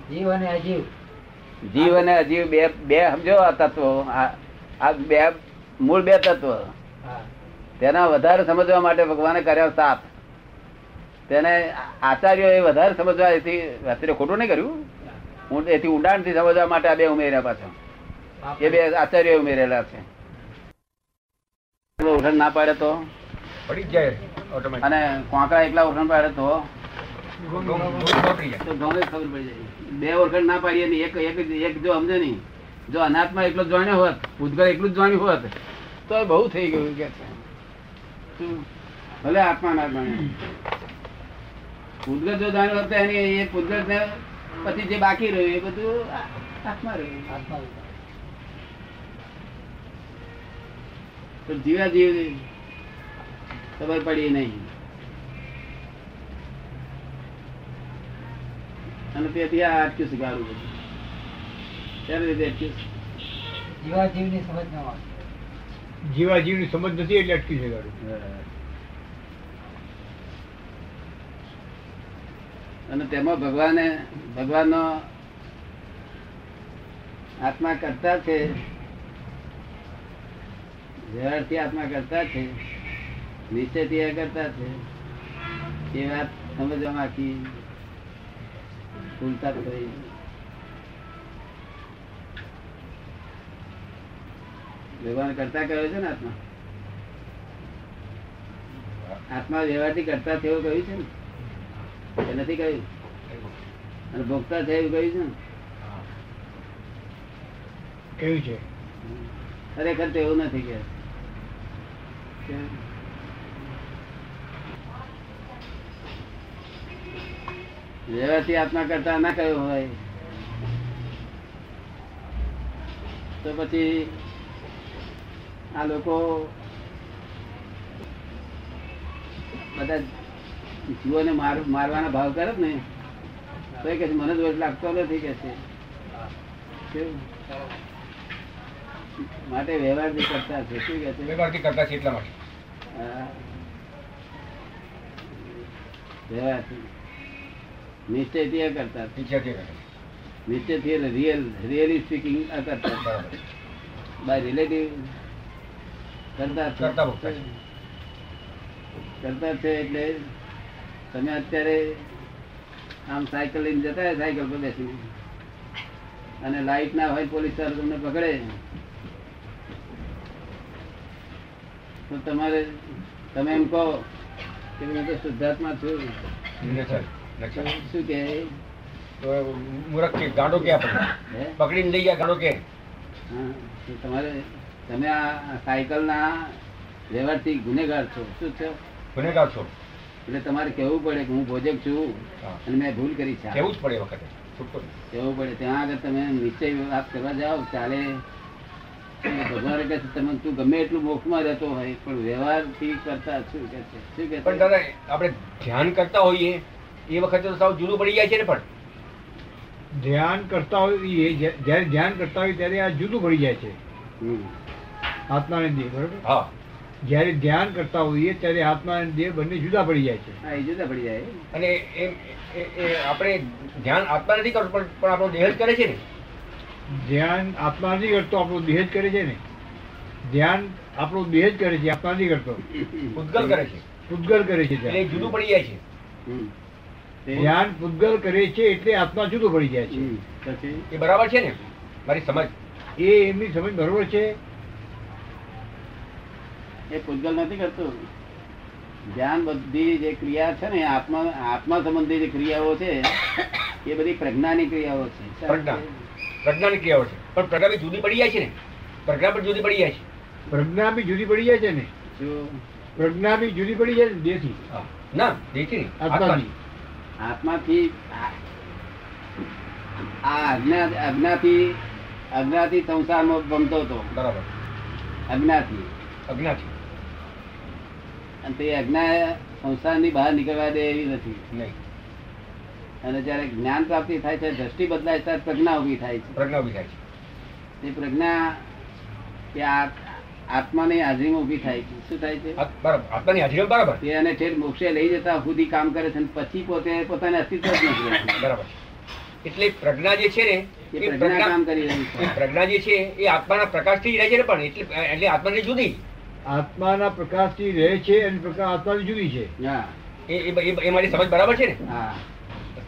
જીવ અને અજીવ. જીવ અને અજીવ બે બે સમજો આ તત્વો. આ બે મૂળ બે તત્વ. તેના વધારે સમજવા માટે ભગવાને કર્યો સાપ તેને આચાર્યો એ વધારે સમજવા એથી અત્યારે ખોટું નહીં કર્યું. હું એથી ઊંડાણથી સમજવા માટે આ બે ઉમેર્યા પાછા. એ બે આચાર્ય ઉમેરેલા છે. ઉઠણ ના પાડે તો? પડી જાય અને કોંકડા એકલા ઉઠણ પાડે તો? બે ઓળખાણ ના પાડીએ ને એક એક એક જો સમજે નહીં. જો અનાથમાં એટલો જાણ્યો હોત ભૂતગળ એટલું જ જાણ્યું હોત તો બહુ થઈ ગયું કે ભલે આત્મા ના જાણે ભૂતગળ જો જાણ્યો હોત એની એ ભૂતગળ ને પછી જે બાકી રહ્યું એ બધું આત્મા રહ્યું. આત્મા જીવા જીવ ખબર પડી નહીં. અને તેથી આ અટક્યું છે ગાળું બધું. કેવી રીતે અટક્યું જીવા જીવની સમજ ન જીવા જીવની સમજ નથી એટલે અટકી છે ગાડું અને તેમાં ભગવાને ભગવાનનો આત્મા કરતા છે વ્યવહારથી આત્મા કરતા છે નીચેથી એ કરતા છે એ વાત સમજવામાં આખી ભૂલતા થઈ ભગવાન કરતા કહ્યો છે ને આત્મા? આત્મા વ્યવહારથી કરતા છે કહ્યું છે ને? એ નથી કહ્યું? અને ભોગતા થયું એવું કહ્યું છે ને? કેવું છે. ખરેખર તો એવું નથી કે વ્યવહારથી આત્મા કરતા ના કયો હોય? તો પછી આ લોકો બધા જીવોને માર મારવાના ભાવ કરે ને. તો એ કે મને દોષ લાગતો નથી કે છે. માટે વ્યવહાર જે કરતા છે શું કે છે? વ્યવહારથી કરતા છે એટલા માટે. હા. વ્યવહારથી. નિશ્ચયથી કરતા. નિશ્ચયથી રિયલ રિયલી સ્પીકિંગ કરતા બાય રિલેટિવ કરતા કરતા છે. એટલે તમે અત્યારે આમ સાયકલ લઈને જતા સાયકલ પર બેસીને. અને લાઈટ ના હોય પોલીસવાળા તમને પકડે. તો તમારે તમે એમ કહો કે હું તો શુદ્ધાત્મા છું. શું કે મૂરખ કે ગાંડો કે આપણે પકડીને લઈ ગયા ગાંડો કે. તમારે તમે આ સાયકલ ના વ્યવહારથી ગુનેગાર છો. શું છો ગુનેગાર છો? એટલે તમારે કહેવું પડે કે હું ભોજક છું અને મેં ભૂલ કરી છે. કેવું જ પડે વખતે. કહેવું પડે. ત્યાં આગળ તમે નિશ્ચય વાત કરવા જાઓ ચાલે. ભગવાન કહે છે તમે તું ગમે એટલું મોક્ષમાં રહેતો હોય પણ વ્યવહારથી કરતા શું કે છે? શું કે પણ દાદા આપણે ધ્યાન કરતા હોઈએ. એ વખતે તો સાવ જૂનું પડી જાય છે ને પણ. ધ્યાન કરતા હોય એ જ્યારે ધ્યાન કરતા હોય ત્યારે આ જુદું પડી જાય છે. હમ. આત્માને દે બરોબર? હા. જ્યારે ધ્યાન કરતા હોઈએ ત્યારે આત્મા અને દેહ બંને જુદા પડી જાય છે. હા એ જુદા પડી જાય. અને એ- એ આપણે ધ્યાન આત્મા નથી કરતું પણ પણ આપણો દેહ જ કરે છે ને. ધ્યાન આત્મા નથી કરતો આપણો દેહ જ કરે છે ને. ધ્યાન આપણો દેહ જ કરે છે આત્મા નથી કરતો. ઉદ્ગલ કરે છે. ઉદ્ગલ કરે છે એટલે જુદું પડી જાય છે. ધ્યાન પૂતગલ કરે છે એટલે આત્મા જુદો પડી જાય છે. પછી? એ બરાબર છે ને? મારી સમજ. એ એમની સમજ બરોબર છે. એ પૂતગલ નથી કરતો. ધ્યાન બધી જે ક્રિયા છે ને આત્મા આત્મા સંબંધી જે ક્રિયાઓ છે એ બધી પ્રજ્ઞાની ક્રિયાઓ છે. પ્રજ્ઞા. પ્રજ્ઞાની ક્રિયાઓ છે. પણ પ્રજ્ઞા બી જુદી પડી જાય છે ને? પ્રજ્ઞા પણ જુદી પડી જાય છે. પ્રજ્ઞા બી જુદી પડી જાય છે ને? જો પ્રજ્ઞા બી જુદી પડી જાય છે દેહથી. ના નહીં. આત્માની આત્માથી આ- અજ્ઞા અજ્ઞાથી અજ્ઞાથી સંસારમાં ગમતો હતો. બરાબર. અજ્ઞાથી અજ્ઞાથી અને તે અજ્ઞા સંસારની બહાર નીકળવા દે એવી નથી. નહીં. અને જયારે જ્ઞાન પ્રાપ્તિ થાય છે દ્રષ્ટિ બદલાય ત્યારે પ્રજ્ઞા ઊભી થાય છે. પ્રજ્ઞા ઊભી થાય છે. તે પ્રજ્ઞા કે આ- આત્માની હાજરીમાં ઊભી થાય છે. શું થાય છે? આત્માની હાજરીમાં બરાબર. એને ઠેર મોક્ષે લઈ જતા સુધી કામ કરે છે પછી પોતે પોતાને અસ્તિત્વ જ નથી બરાબર. એટલે પ્રજ્ઞા જે છે ને એ પ્રજ્ઞા પ્રજ્ઞા કામ કરી રહી છે. પ્રજ્ઞા જે છે એ આત્માના પ્રકાશથી રહે છે ને પણ એટલે એટલે આત્માની જુદી. આત્માના પ્રકાશથી રહે છે અને પ્રકાશ આત્માની જુદી છે. હા. એ એ- એ એ મારી સમજ બરાબર છે ને? હા.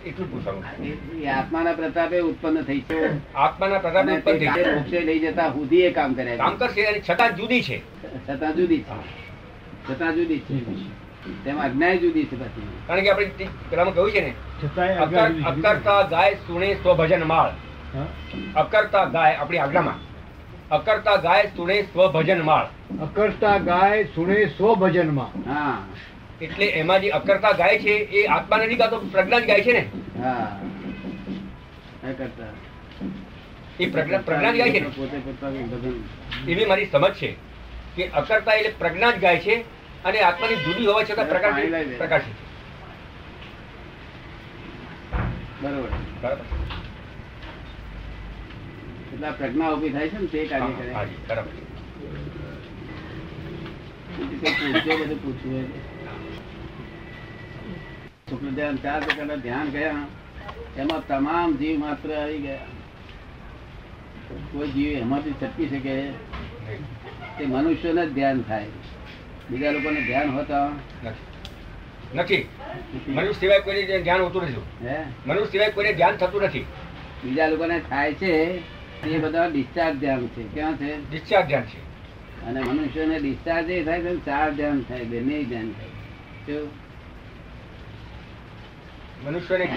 એટલું પૂછવાનું. એ- એ આત્માના પ્રતાપે ઉત્પન્ન થઈ છે. આત્માના પ્રતાપ ઉત્પન્ન થઈ છે. મોક્ષે લઈ જતા સુધી એ કામ કરે કામ કરશે અને છતાં જુદી છે. છતાં જુદી છે. છતાં જુદી છે. તેમાં અજ્ઞાય જુદી છે પછી કારણ કે આપણે પેલામાં કહ્યું છે ને છતાંય આજ્ઞા અકર- જુદી છે. અકર્તા ગાય સુણે સ્વભજન માળ? અકર્તા ગાય આપણી આજ્ઞામાં. અકર્તા ગાય સુણે સ્વભજન માળ. અકર્તા ગાય સુણે સો ભજનમાં હા. એટલે એમાં જે અકર્તા ગાય છે એ આત્મા નથી ગાતો પ્રજ્ઞા જ ગાય છે ને? એ પ્રજ્ઞા જ ગાય છે એવી મારી સમજ છે કે અકર્તા એટલે પ્રજ્ઞા જ ગાય છે અને આત્માની જુદી હોવા છતાં પ્રકાશ. પ્રકાશ છે. બરોબર. બરાબર. એટલે પ્રજ્ઞા ઊભી થાય છે ને તે કાર્ય કરે. બધું પૂછવું. શુક્લ ધ્યાન ચાર પ્રકારના ધ્યાન ગયા. એમાં તમામ જીવ માત્ર આવી ગયા. કોઈ જીવ એમાંથી છટકી શકે. તે મનુષ્યને જ ધ્યાન થાય. બીજા લોકોને ધ્યાન હોતા. નથી. મનુષ્ય સિવાય કોઈ ધ્યાન હોતું નથી. હે? મનુષ્ય સિવાય કોઈને ધ્યાન થતું નથી. બીજા લોકોને થાય છે. એ બધા ડિસ્ચાર્જ ધ્યાન છે. ક્યાં છે? ડિસ્ચાર્જ ધ્યાન છે. અને મનુષ્યને ડિસ્ચાર્જ એ થાય ચાર ધ્યાન થાય બે ધ્યાન થાય? મનુષ્યને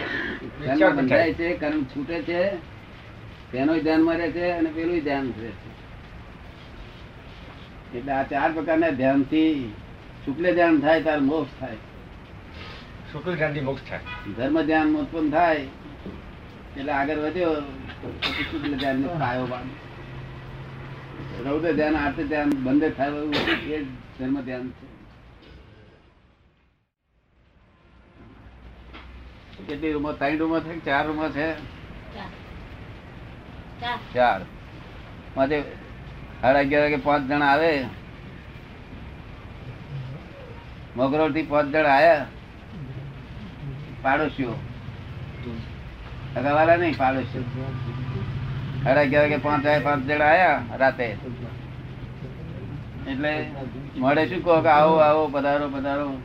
ધ્યાનમાં બંધાય છે કર્મ છૂટે છે તેનો ધ્યાનમાં રહે છે અને પેલું ધ્યાન રહે છે. એટલે આ ચાર પ્રકારના ધ્યાનથી શુક્લ ધ્યાન થાય ત્યારે મોક્ષ થાય. શુક્લ ધ્યાનથી મોક્ષ થાય. ધર્મ ધ્યાન ઉત્પન્ન થાય એટલે આગળ વધ્યો પછી શુક્લ ધ્યાન નો પાયો રૌદ્ર ધ્યાન આર્થ ધ્યાન બંધ થાય એવું એ ધર્મ ધ્યાન છે. કેટલી રૂમો? ત્રણ રૂમો છે ચાર રૂમો છે? ચાર. માટે સાડા અગિયાર વાગે પાંચ જણા આવે. મોગરોળથી પાંચ જણા આયા. પાડોશીઓ. સગાવાલા નહીં પાડોશીઓ. સાડા અગિયાર વાગે પાંચ આવે પાંચ જણા આવ્યા રાતે. એટલે મળે શું કહો કે આવો આવો પધારો પધારો.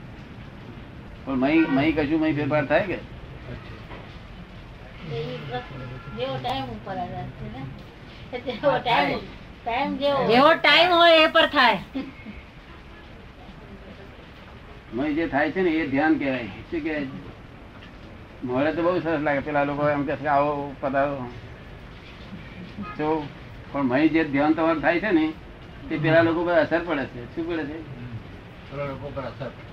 પણ મહી મહી કશું મહી ફેરફાર થાય કે? જેવો ટાઈમ ઉપર છે ને. જેવો ટાઈમ ટાઈમ જેવો જેવો ટાઈમ હોય એ પર થાય. મય જે થાય છે ને એ ધ્યાન કહેવાય. શું કહેવાય મોડે તો બહુ સરસ લાગે. પેલા લોકો એમ કે આવો પધારો. તો પણ મહી જે ધ્યાન તમારું થાય છે ને તે પેલા લોકો પર અસર પડે છે. શું પડે છે? પેલા લોકો પર અસર પડી.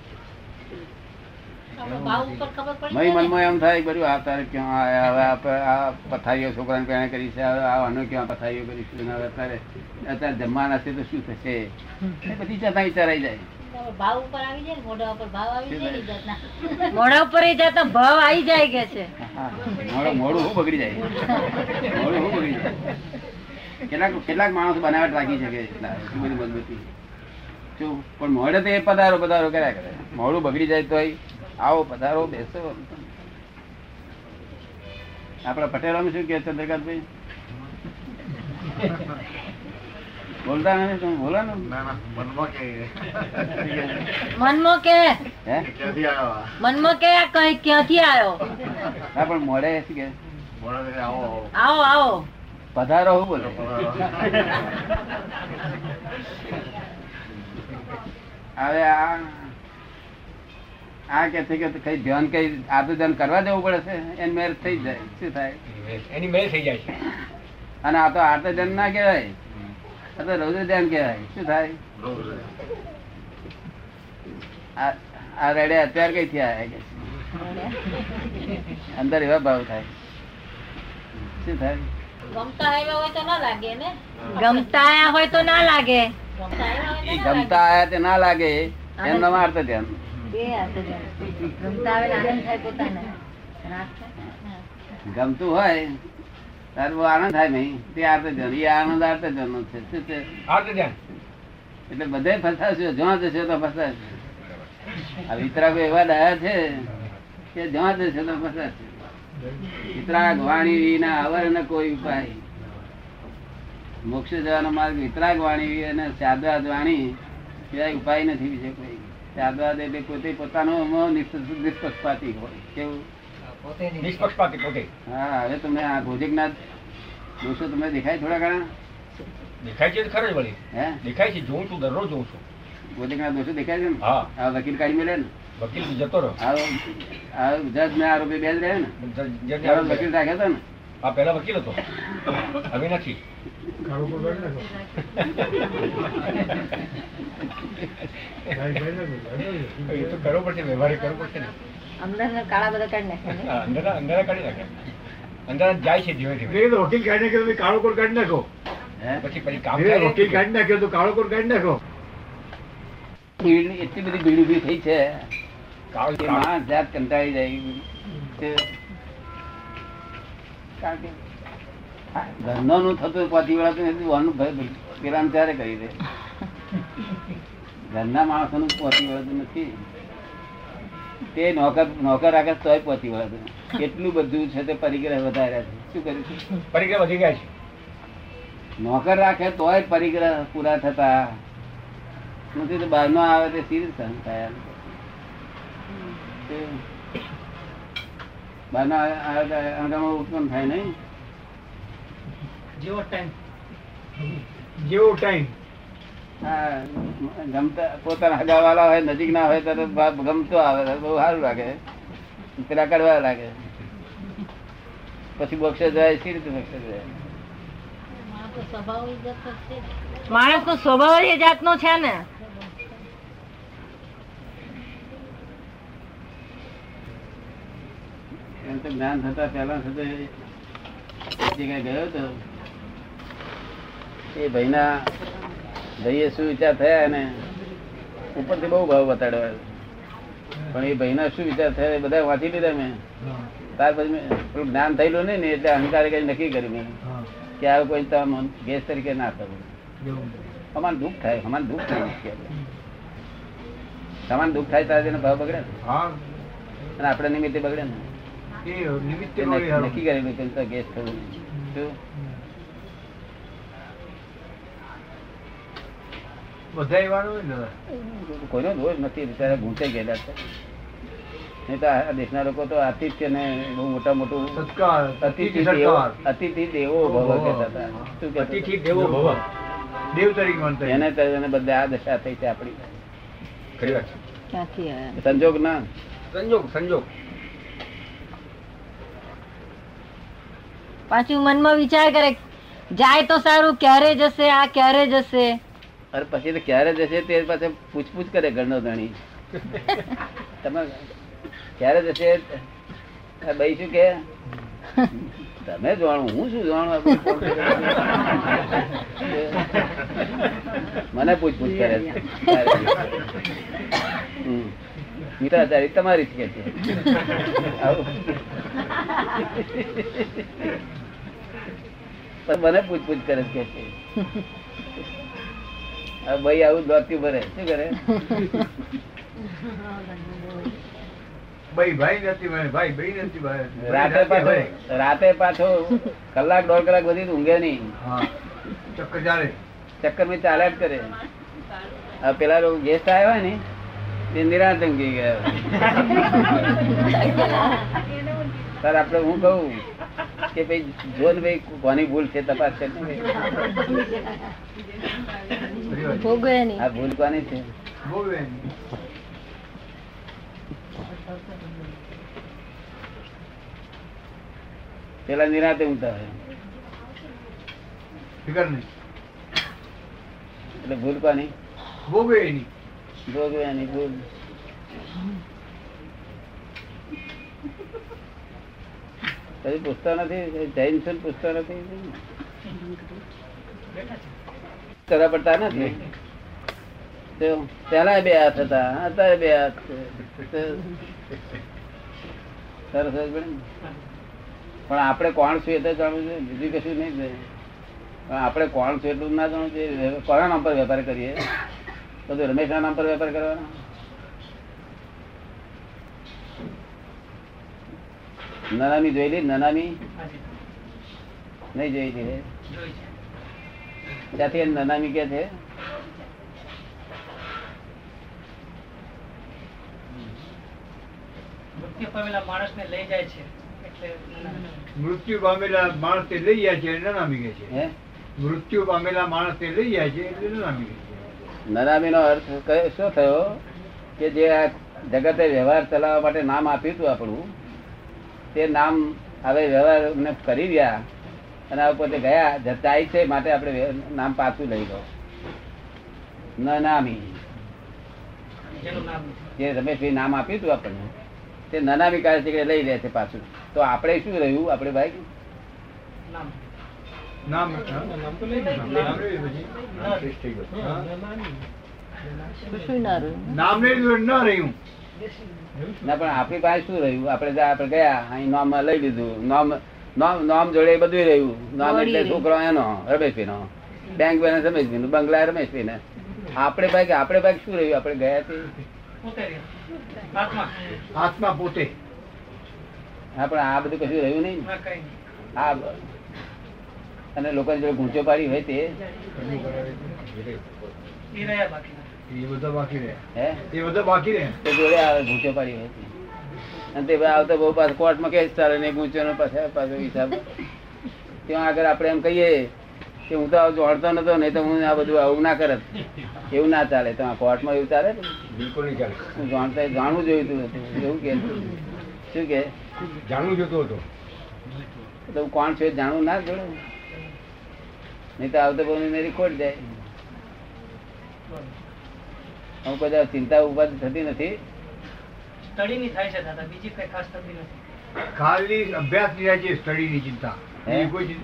ને. મનમાં એમ થાય બધું આ તારે ક્યાં આયા હવે આ પથારીઓ છોકરાને પેણે કરી છે હવે આ આનો ક્યાં પથારીઓ હવે અત્યારે અત્યારે જમવાના છે તો શું થશે? એ બધી જતા વિચારાઈ જાય. ભાવ ઉપર આવી જાય મોઢા ઉપર ભાવ આવી જાય. મોઢા ઉપર એ જતા ભાવ આવી જાય કે છે? હા, મોડું મોડું શું બગડી જાય? મોડું શું બગડી જાય? કેટલાક કેટલાક માણસ બનાવટ રાખી શકે એટલા એટલી બધી મજબૂતી. શું પણ મોડે તો એ પધારો પધારો કર્યા કરે. મોડું બગડી જાય તોય આવો પધારો બેસો. આપણા પટેલો શું કે ચંદ્રકાંતભાઈ? બોલતા નથી તમે બોલો ને. મનમો કે. મનમો કે. કઈ ક્યાંથી આવ્યો? હા પણ મોડે શું કે આવો આવો. પધારો હું બોલો? હવે આ આ કે છે કે કઈ ધ્યાન કઈ આદુ ધ્યાન કરવા જવું પડે છે? એની મેર થઈ જાય. શું થાય? એની મેળ થઈ જાય છે. અને આ તો આર્ત ધ્યાન ના કહેવાય. આ તો રૌદ્ર ધ્યાન કહેવાય. શું થાય? આ આ રેડે અત્યારે કઈ થયા અંદર એવા ભાવ થાય. શું થાય? ગમતા આવ્યા હોય તો ના લાગે ને? ગમતા આયા હોય તો ના લાગે. ગમતા આવ્યા તો ના ગમતા આયા તે ના લાગે. એમ નામ આર્ત ધ્યાન. ગમતા હોય તારે બહુ આનંદ થાય નહીં. તે આર્તજન એ આનંદ આર્તજન નો છે. શું છે? એટલે બધે ફસાશો જ્યાં જશો તો ફસાશો. આ વિતરાગો એવા ડાયા છે કે જ્યાં જશો તો ફસાશે. વિતરાગ વાણી વિના અવર ન કોઈ ઉપાય. મોક્ષ જવાનો માર્ગ વિતરાગ વાણી અને સાદા વાણી સિવાય ઉપાય નથી બીજે કોઈ. સાદવાદ એટલે પોતે પોતાનો નિષ્પક્ષપાતી હોય. કેવું. નિષ્પક્ષપાતી પોતે. હા હવે તમને આ ભોજકનાથ દોષો તમને દેખાય થોડા ઘણા? દેખાય છે ખરે વળી. હે? દેખાય છે જોઉં છું દરરોજ જોઉં છું. ભોજકનાથ દોષો દેખાય છે ને? હા. આ વકીલ કાઢી મેળે ને? વકીલ જતો રહ્યો. આ આ જજ ને આરોપી બે જ રહે ને જ- જ- વકીલ રાખ્યો હતો ને? આ પહેલા વકીલ હતો. હવે નથી એ તો કરવો પડશે વ્યવહારે કરવો પડશે ને. અંદરના કાળા બધા કાઢી નાખે ને. હા, અંદરના અંદરના કાઢી નાખે. અંદરના જાય છે ધીમે ધીમે. વકીલ કાઢી નાખ્યો કાળો કાઢી નાખો? પછી પછી કામ. વકીલ કાઢી નાખ્યો તો કાળો કોડ કાઢી નાખો. એટલી બધી ભીડ ઊભી થઈ છે. કાળ કે જાત કંટાળી જાય કારણ કે આ નું થતું પાછી વળાતું નથી વાનું ભય ત્યારે કરી દે? ઘરના માણસોનું પહોંચી વળતું નથી. તે નોકર નોકર રાખે તોય પહોંચી વળતું કેટલું બધું છે તે પરિગ્રહ વધાર્યા છે. શું કર્યું છે પરિગ્રહ વધી ગયા છે. નોકર રાખે તોય પરિગ્રહ પૂરા થતા. નથી તો બહારનો આવે તે સીધ સહન બહાર આવે- ઉત્પન્ન થાય નહીં. જેવો ટાઈમ જેવો ટાઈમ હા ગમતા પોતાના હગાવાલા હોય નજીક ના હોય તો તો ગમતો આવે તો બહુ સારું લાગે. પેલા કડવા લાગે. પછી બક્ષે જાય સી રીતે બક્ષે જાય? માણસ તો સ્વભાવ ઈ જતો છે જ. નો એ જાતનો છે ને. એમ તો જ્ઞાન થતા પેલા થતા એક જગ્યાએ ગયો હતો એ ભાઈના ભાઈએ શું વિચાર થયા એને? ઉપરથી બહુ ભાવ બતાડ્યો પણ એ ભાઈના શું વિચાર થયા એ બધા વાંચી લીધા મેં. ત્યાર પછી મેં થોડું જ્ઞાન થયેલું નહીં ને એટલે અહંકારે કઈ નક્કી કર્યું મેં. કે આ કોઈ તમે ગેસ તરીકે ના થવું અમારે દુઃખ થાય અમારે દુઃખ થાય તમારે દુઃખ થાય ત્યારે એનો ભાવ બગડે ને. અને આપણે નિમિત્તે બગડે ને. નક્કી કરી કરેલું કે ગેસ થવું શું? બધા એવાનું હોય ને કોઈનો દોષ નથી બિચારા ઘૂંટાઈ ગયેલા છે. નહીં તો આ દેશના લોકો તો આતિથ્ય ને બહુ મોટા મોટું અતિથિ દેવો અતિથિ દેવો ભવ કહેતા હતા. શું કે અતિથિ દેવો ભવ. દેવ તરીકે માનતા એને તો એને બદલે આ દશા થઈ છે આપણી. ખરી વાત છે. સંજોગ ના. સંજોગ સંજોગ. પાછું મનમાં વિચાર કરે જાય તો સારું ક્યારે જશે આ ક્યારે જશે? અરે પછી તો ક્યારે જશે તે પાસે પૂછપૂછ કરે ઘરનો ધણી. તમે ક્યારે જશે? ભાઈ શું કે? તમે જાણો, હું શું જાણું? મને પૂછપૂછ કરે. મિત્રાચારી તમારી જ કે છે. મને પૂછપૂછ કરે કે છે. ભાઈ આવું દોત્યું ભરે. શું કરે? ભાઈ ભાઈ નથી ભાઈ ભાઈ ભાઈ નથી ભાઈ રાતે પાછો રાતે પાછો કલાક દોઢ કલાક બધી ઊંઘે નહીં. ચક્કર ચાલે. ચક્કરમાં ચાલ્યા જ કરે. આ પેલા ગેસ્ટ આવ્યા હોય ને તે નિરાંત ઊંઘી ગયા. સર આપણે હું કહું કે ભાઈ જો ને ભાઈ કોની ભૂલ છે તપાસ છે ભોગવે નહીં આ ભૂલ કોની છે? ભોગવે એની. પેલા નિરાતે ઊંઘતા ફિકર નહીં. એટલે ભૂલ કોની? ભોગવે એની ભોગવે એની ભૂલ. કદી પૂછતા નથી? જૈન છે પૂછતા નથી? કરવા પડતા નથી? તો પેલા બે હાથ હતા અત્યારે બે હાથ છે. સરસ. પણ આપણે કોણ છું એટલે જાણવું છે બીજું કશું નહીં પણ આપણે કોણ છું એટલું ના જાણવું છે કોના નામ પર વેપાર કરીએ? તો રમેશના નામ પર વેપાર કરવાનો. નનામી જોઈ લી નનામી નહીં જોઈ લી ત્યાંથી નનામી કે છે? મૃત્યુ પામેલા માણસને લઈ જાય છે મૃત્યુ પામેલા માણસ તે લઈ જાય છે એટલે મૃત્યુ પામેલા માણસ તે લઈ જાય છે એટલે નનામી કહે છે. નનામી નો અર્થ કયો- શું થયો? કે જે આ જગતે વ્યવહાર ચલાવવા માટે નામ આપ્યું હતું આપણું તે નામ હવે વ્યવહાર અમને કરી રહ્યા અને આ પોતે ગયા જ- છે માટે આપણે નામ પાછું લઈ લો. ન નામી. જે રમેશભાઈ નામ આપ્યું હતું આપણને તે નનામી કાઢે છે કે લઈ લે છે પાછું. તો આપણે શું રહ્યું આપણે ભાઈ? નામ. નામ તો લઈ નામ રહ્યું? ના પણ આપણી પાસે શું રહ્યું? આપણે આપણે ગયા અહીં નામ લઈ લીધું. નામ નામ નામ જોડે બધું રહ્યું. નામ એટલે છોકરો એનો રમેશભાઈ નો બેંક બેલેન્સ રમેશભાઈ નું બંગલા રમેશભાઈ ને આપણે ભાઈ આપણે ભાઈ શું રહ્યું? આપણે ગયા તે આત્મા આત્મા પોતે. આપણે આ બધું કશું રહ્યું નહીં. ના કઈ નહીં. આ અને લોકોની જોડે ગૂંચો પાડી હોય તે. એ રહ્યા બાકીના. એ બધા બાકી રહે હે? એ બધા બાકી રહે તે જોડે આવે ગૂંચો પાડી હોય. અને તે ભાઈ આવતો બહુ પાછો કોર્ટમાં કેસ ચાલે ને ગૂંચો નો પાછો પાછો હિસાબ. ત્યાં આગળ આપણે એમ કહીએ કે હું તો જાણતો જોડતો નતો નહીં તો હું આ બધું આવું ના કરત. એવું ના ચાલે. તો કોર્ટમાં એવું ચાલે બિલકુલ નહીં ચાલે. હું જાણતા જાણવું જોયું હતું. એવું કે? શું કે? જાણવું જોતું હતું. તો હું કોણ છું એ જાણવું ના જોડે નહીં તો આવતો બહુ મેરી ખોટ જાય. હું બધા ચિંતા ઊભા થતી નથી. સ્ટડીની થાય છે દાદા બીજી કઈ ખાસ થતી નથી. ખાલી અભ્યાસની થાય છે સ્ટડીની ચિંતા. બીજી કોઈ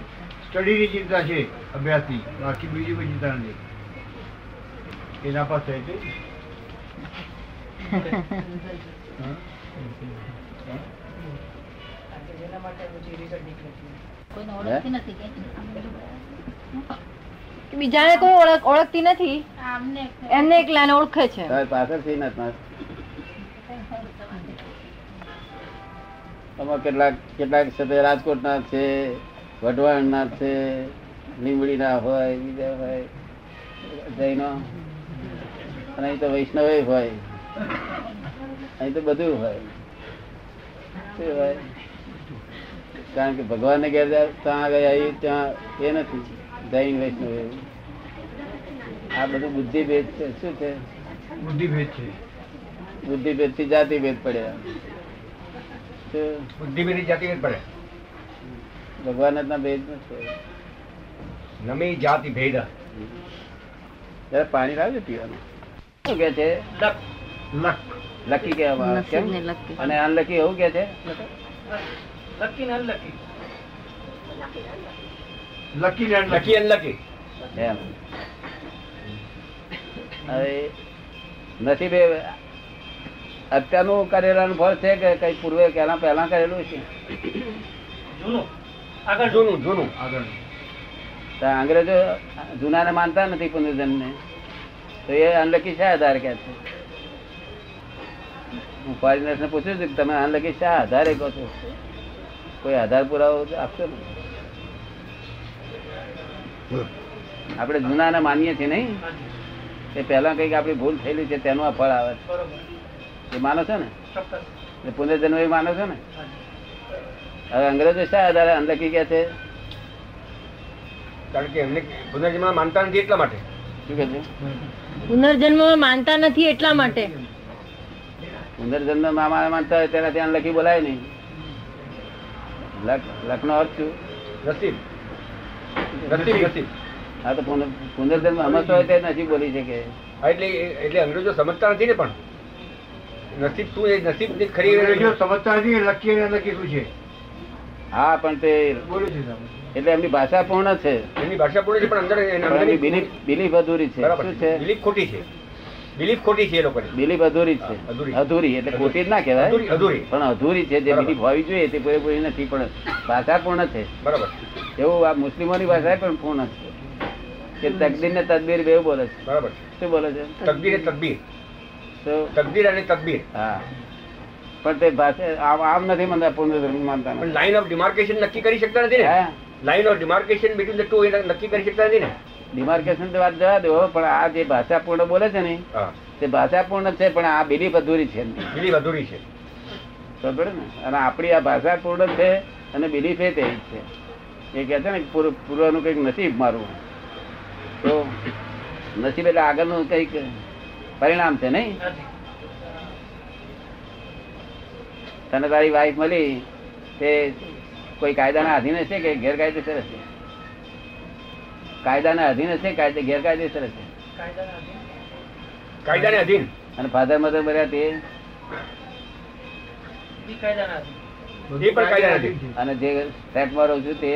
સ્ટડીની ચિંતા છે અભ્યાસની. બાકી બીજી કોઈ ચિંતા નથી. એના પાસે થાય છે. બીજાને કોઈ ઓળખ ઓળખતી નથી? આમને એમને એકલાને ઓળખે છે. પાછળથી નથી. આમાં કેટલાક કેટલાક છે રાજકોટના છે, વઢવાણના છે, લીંબડીના હોય, બીજા હોય, જૈનો. અને અહીં તો વૈષ્ણવ હોય. અહીં તો બધું હોય. શું હોય? કારણ કે ભગવાનને ઘેર ત્યાં આવી, ત્યાં એ નથી. જૈન, વૈષ્ણવ આ બધું બુદ્ધિભેદ છે. શું છે? બુદ્ધિભેદ છે. બુદ્ધિ ભેદથી જાતિ ભેદ પડ્યા બુદ્ધિ ભેદ જાતિ ભેદ પડે? ભગવાન ના ભેદ નથી નમી જાતિ ભેદ. જરા પાણી લાવજો પીવાનું. શું કે છે? લક. કહેવામાં કેમ અને અનલકી એવું કે છે? લકી ને અનલકી. લકી ને લકી અનલકી. અનલકી એમ. હવે નસીબે અત્યારનું કરેલાનું ફળ છે કે કઈ પૂર્વે પહેલા પહેલા કરેલું છે? જૂનું. આગળ જૂનું જૂનું. આગળ. તો અંગ્રેજો જૂનાને માનતા નથી પુનર્જન્મને. તો એ અનલકી શા આધાર કે છે? હું ફોરેનર્સ ને પૂછ્યું છું કે તમે અનલકી શા આધારે કહો છો? કોઈ આધાર પુરાવો આપશો? ને આપણે જૂનાને માનીએ છીએ નહીં? એ પહેલા કંઈક આપણી ભૂલ થયેલી છે તેનું આ ફળ આવે છે. એ માનો છો ને? એ પુનર્જન્મ એ માનો છો ને? હવે અંગ્રેજો શા આધારે અનલકી કે છે? કારણ કે એમને પુનર્જન્મ માનતા નથી એટલા માટે. શું કે છે? પુનર્જન્મ માનતા નથી એટલા માટે. પુનર્જન્મ મામા માનતા હોય ત્યાં લખી બોલાય નહીં. લખ લખનો અર્થ શું? નસીબ નસીબ નસીબ હા તો પુનર- પુનર્જન્મ સમજતો હોય તે નથી બોલી શકે. એટલે એટલે અંગ્રેજો સમજતા નથી ને પણ. નસીબ શું નસીબની ખરી જો સમજતા નથી કે લખી અને લખી શું છે? હા પણ તે બોલે છે એટલે એમની ભાષા પૂર્ણ છે. એમની ભાષા પૂર્ણ છે પણ અંદર એના એમની બિલીફ બિલીફ અધૂરી છે. શું છે? બિલીફ ખોટી છે. બિલીફ ખોટી છે એ લોકોની. બિલીફ અધૂરી છે. અધૂરી. એટલે ખોટી જ ના કહેવાય. અધૂરી અધૂરી. પણ અધૂરી છે જે. બિલીફ હોવી જોઈએ તે પૂરેપૂરી નથી પણ ભાષા પૂર્ણ છે. બરાબર. એવું આ મુસ્લિમોની ભાષા પણ પૂર્ણ છે. કે તકદીર ને તદબીર બે બોલે છે. બરાબર. શું બોલે છે? તકદીર એ તકબીર તો તકદીર અને તકબીર હા. પણ તે ભાષા આમ આમ નથી માનતા પુનર્જન્મ માનતા. પણ લાઈન ઓફ ડિમાર્કેશન નક્કી કરી શકતા નથી ને? હા. Line of demarcation between the two નક્કી કરી શકતા નથી ને? ડિમાર્કેશન તો વાત જવા દો પણ આ જે ભાષા પૂર્ણ બોલે છે ને તે ભાષા પૂર્ણ છે પણ આ બિલીફ અધૂરી છે. બિલીફ અધૂરી છે. ખબર ને? અને આપણી આ ભાષા પૂર્ણ છે અને બિલીફ એ તે છે. એ કહે છે ને પૂર્વનું કંઈક નસીબ મારું. તો નસીબ એટલે આગળનું કંઈક પરિણામ છે નહીં? તને તારી વાઈફ મળી તે કોઈ કાયદાના અધીન હશે કે ગેરકાયદેસર છે? કાયદાના અધીન હશે કાયદે ગેરકાયદેસર છે? કાયદાને અધીન અને ફાધર મધર મર્યા તે? અને જે ફ્લેટમાં રહું છું તે?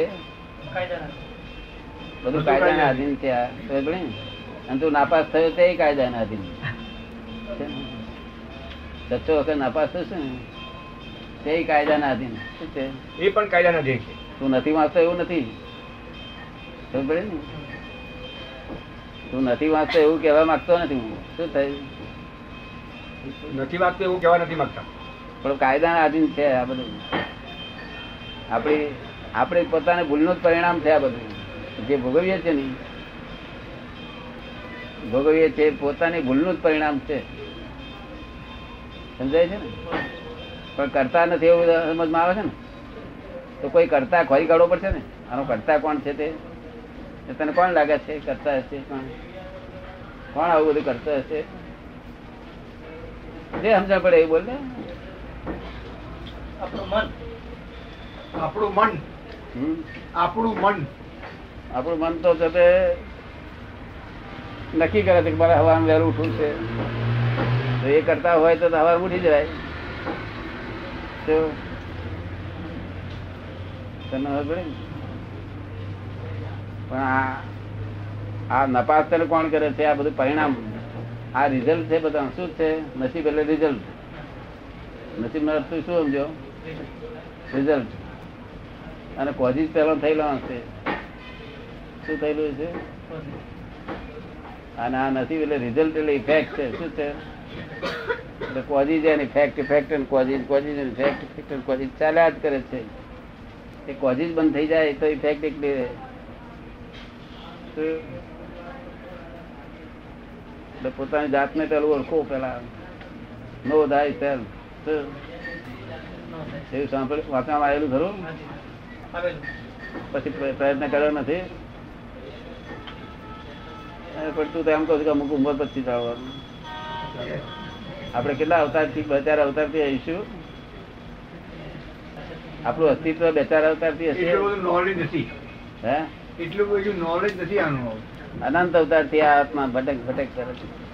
બધું કાયદાના અધીન છે? અને તું નાપાસ થયો તે કાયદાના અધીન છે? સચ્ચો વખત નાપાસ થશે ને તે કાયદાના અધીન શું છે? એ પણ કાયદાના અધીન છે. તું નથી વાંચતો એવું નથી. ખબર ને? તું નથી વાંચતો એવું કહેવા માંગતો નથી હું. શું થયું? નથી વાંચતો એવું કહેવા નથી માંગતા. પણ કાયદાના આધીન છે આ બધું. આપણી આપણે પોતાને ભૂલનું જ પરિણામ છે આ બધું. જે ભોગવીએ છીએ ને ભોગવીએ છીએ પોતાની ભૂલનું જ પરિણામ છે. સમજાય છે ને? પણ કરતા નથી એવું સમજમાં આવે છે ને? તો કોઈ કરતા ખોરી કાઢવો પડશે ને? આનો કરતા કોણ છે તે? તને કોણ લાગે છે? કરતા હશે કોણ? કોણ આવું બધું કરતા હશે? જે સમજણ પડે એવું બોલ ને. આપણું મન. હમ. આપણું મન. આપણું મન તો છે નક્કી કરે છે કે મારે હવાનું વહેલું ઉઠવું છે. એ કરતા હોય તો હવાર ઉઠી જાય? પણ આ આ નપાસ તને કોણ કરે છે? આ બધું પરિણામ. આ રિઝલ્ટ છે બધા શું છે? નસીબ એટલે રિઝલ્ટ નસીબ નો અર્થ શું સમજો? રિઝલ્ટ અને કોઝિસ પહેલો થયેલો હશે. શું થયેલું છે અને આ નથી એટલે રિઝલ્ટ એટલે ઇફેક્ટ છે. શું છે? એટલે causes and effect effect and causes causes and effect effect and causes ચાલ્યા જ કરે છે. એ કોઝિસ બંધ થઈ જાય તો ઇફેક્ટ એકલી રહે. એટલે પોતાની જાતને પેલું ઓળખો પેલા. નો દાય સેલ એવું સાંભળ્યું વાંચવામાં આવેલું ખરું? પછી પ્રયત્ન કર્યો નથી. પણ તું તો એમ કહું છું કે અમુક ઉંમર પછી આવવાનું. આપણે કેટલા અવતારથી બે ચાર અવતારથી આવીશું? આપણું અસ્તિત્વ બે ચાર અવતારથી હશે? નોલેજ નથી. હે? એટલું બધું નોલેજ નથી આનું. અનંત અવતારથી આ આત્મા ભટક ભટક કરે છે.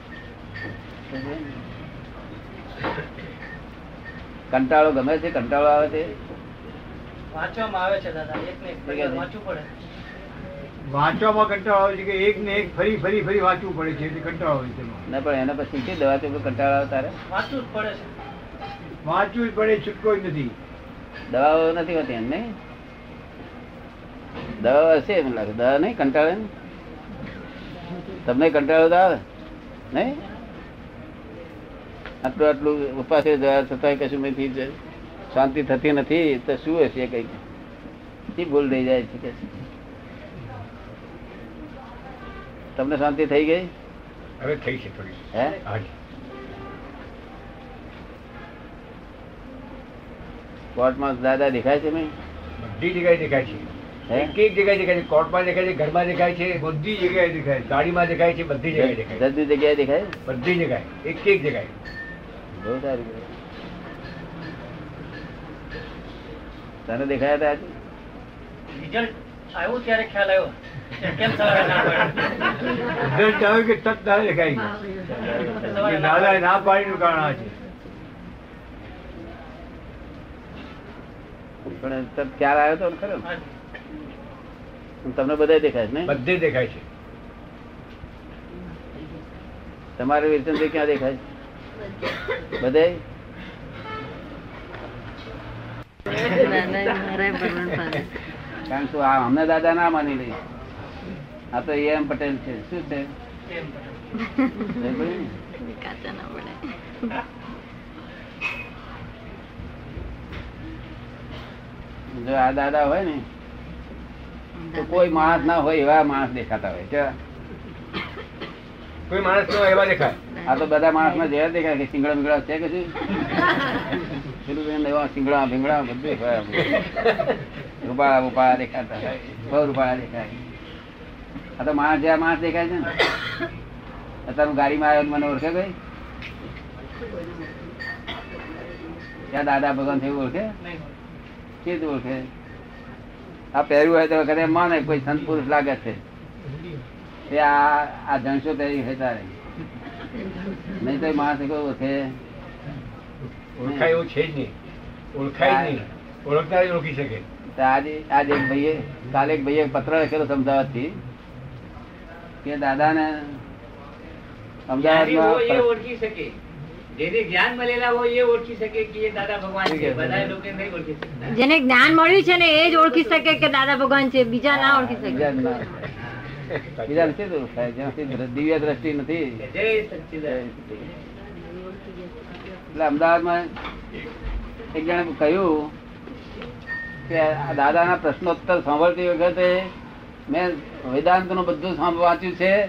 કંટાળો ગમે છે? કંટાળો આવે છે? વાંચવામાં આવે છે દાદા. એક ને? વાંચવું પડે. વાંચવામાં કંટાળો આવે છે કે એક ને એક ફરી ફરી ફરી વાંચવું પડે છે એટલે કંટાળો આવે છે ના પણ એના પછી શીખી દવા તો કંટાળો આવે તારે? વાંચવું જ પડે છે. વાંચવું જ પડે છૂટકો જ નથી. દવાઓ નથી હોતી એમ નહીં દવા હશે એમ લાગે. દવા નહીં? કંટાળે ને તમને કંટાળો તો આવે નહીં? આટલું આટલું ઉપાસ દવા છતાંય કશું નથી શાંતિ થતી નથી તો શું હશે કંઈક? શી ભૂલ થઈ જાય છે કે છે? તમને શાંતિ થઈ ગઈ? હવે થઈ છે થોડી. હે? કોર્ટમાં દાદા દેખાય છે મેં? બધી જગ્યાએ દેખાય છે. એક એક જગ્યાએ દેખાય છે. કોર્ટમાં દેખાય છે ઘરમાં દેખાય છે બધી જગ્યાએ દેખાય છે. ગાડીમાં દેખાય છે બધી જગ્યાએ દેખાય છે. જગ્યાએ દેખાય? બધી જગ્યાએ. એક એક જગ્યાએ. બહુ સારી તને દેખાયા હતા આજે? રિઝલ્ટ આવ્યું ત્યારે ખ્યાલ આવ્યો. કેમ સવારે ના પડ્યું? રિઝલ્ટ આવે કે તરત તારે દેખાય છે કે ના પાડીનું કારણ આ છે પણ તરત ખ્યાલ આવ્યો તો ખરો તમને બધા દેખાય છે ને બધે દેખાય છે તમારે વિરચન ક્યાં દેખાય છે બધે કારણ શું આ અમને દાદા ના માની લઈ આ તો એમ પટેલ છે. શું છે? જો આ દાદા હોય ને તો કોઈ માણસ ના હોય એવા માણસ દેખાતા હોય કેવા? કોઈ માણસ ના એવા દેખાય. આ તો બધા માણસ ના જેવા દેખાય કે સિંગડા બિંગડા છે કે શું? એવા સિંગડા ભીંગડા બધું રૂપાળા રૂપાળા દેખાતા હોય બહુ રૂપાળા દેખાય. આ તો માણસ જેવા માણસ દેખાય છે ને. અત્યારે ગાડીમાં આવ્યો મને ઓળખે ભાઈ ત્યાં દાદા ભગવાન થયું ઓળખે? કેવું ઓળખે? આ પહેર્યું હોય તો વખતે માને કોઈ સંત પુરુષ લાગે છે. એ આ આ જણસો પહેરી હોય તારે. નહીં તો માણસ કોઈ ઓળખે. ઓળખાય એવું છે જ નહીં. ઓળખાય નહીં. ઓળખનાર ઓળખી શકે. આજે આજે એક ભાઈએ કાલે એક ભાઈએ પત્ર લખેલો અમદાવાદથી કે દાદાને અમદાવાદમાં ઓળખી શકે. જેને જ્ઞાન મળેલા હોય એ ઓળખી શકે કે દાદા ભગવાન છે. બધા લોકો નહીં ઓળખી શકતા. જેને જ્ઞાન મળ્યું છે ને એ જ ઓળખી શકે કે દાદા ભગવાન છે બીજા ના ઓળખી શકે. બીજા નથી જ્યાંથી દિવ્ય દ્રષ્ટિ નથી. જય સચ્ચિદાનંદ એટલે અમદાવાદમાં એક જણે કહ્યું કે દાદાના પ્રશ્નોત્તર સાંભળતી વખતે મેં વેદાંતનું બધું વાંચ્યું છે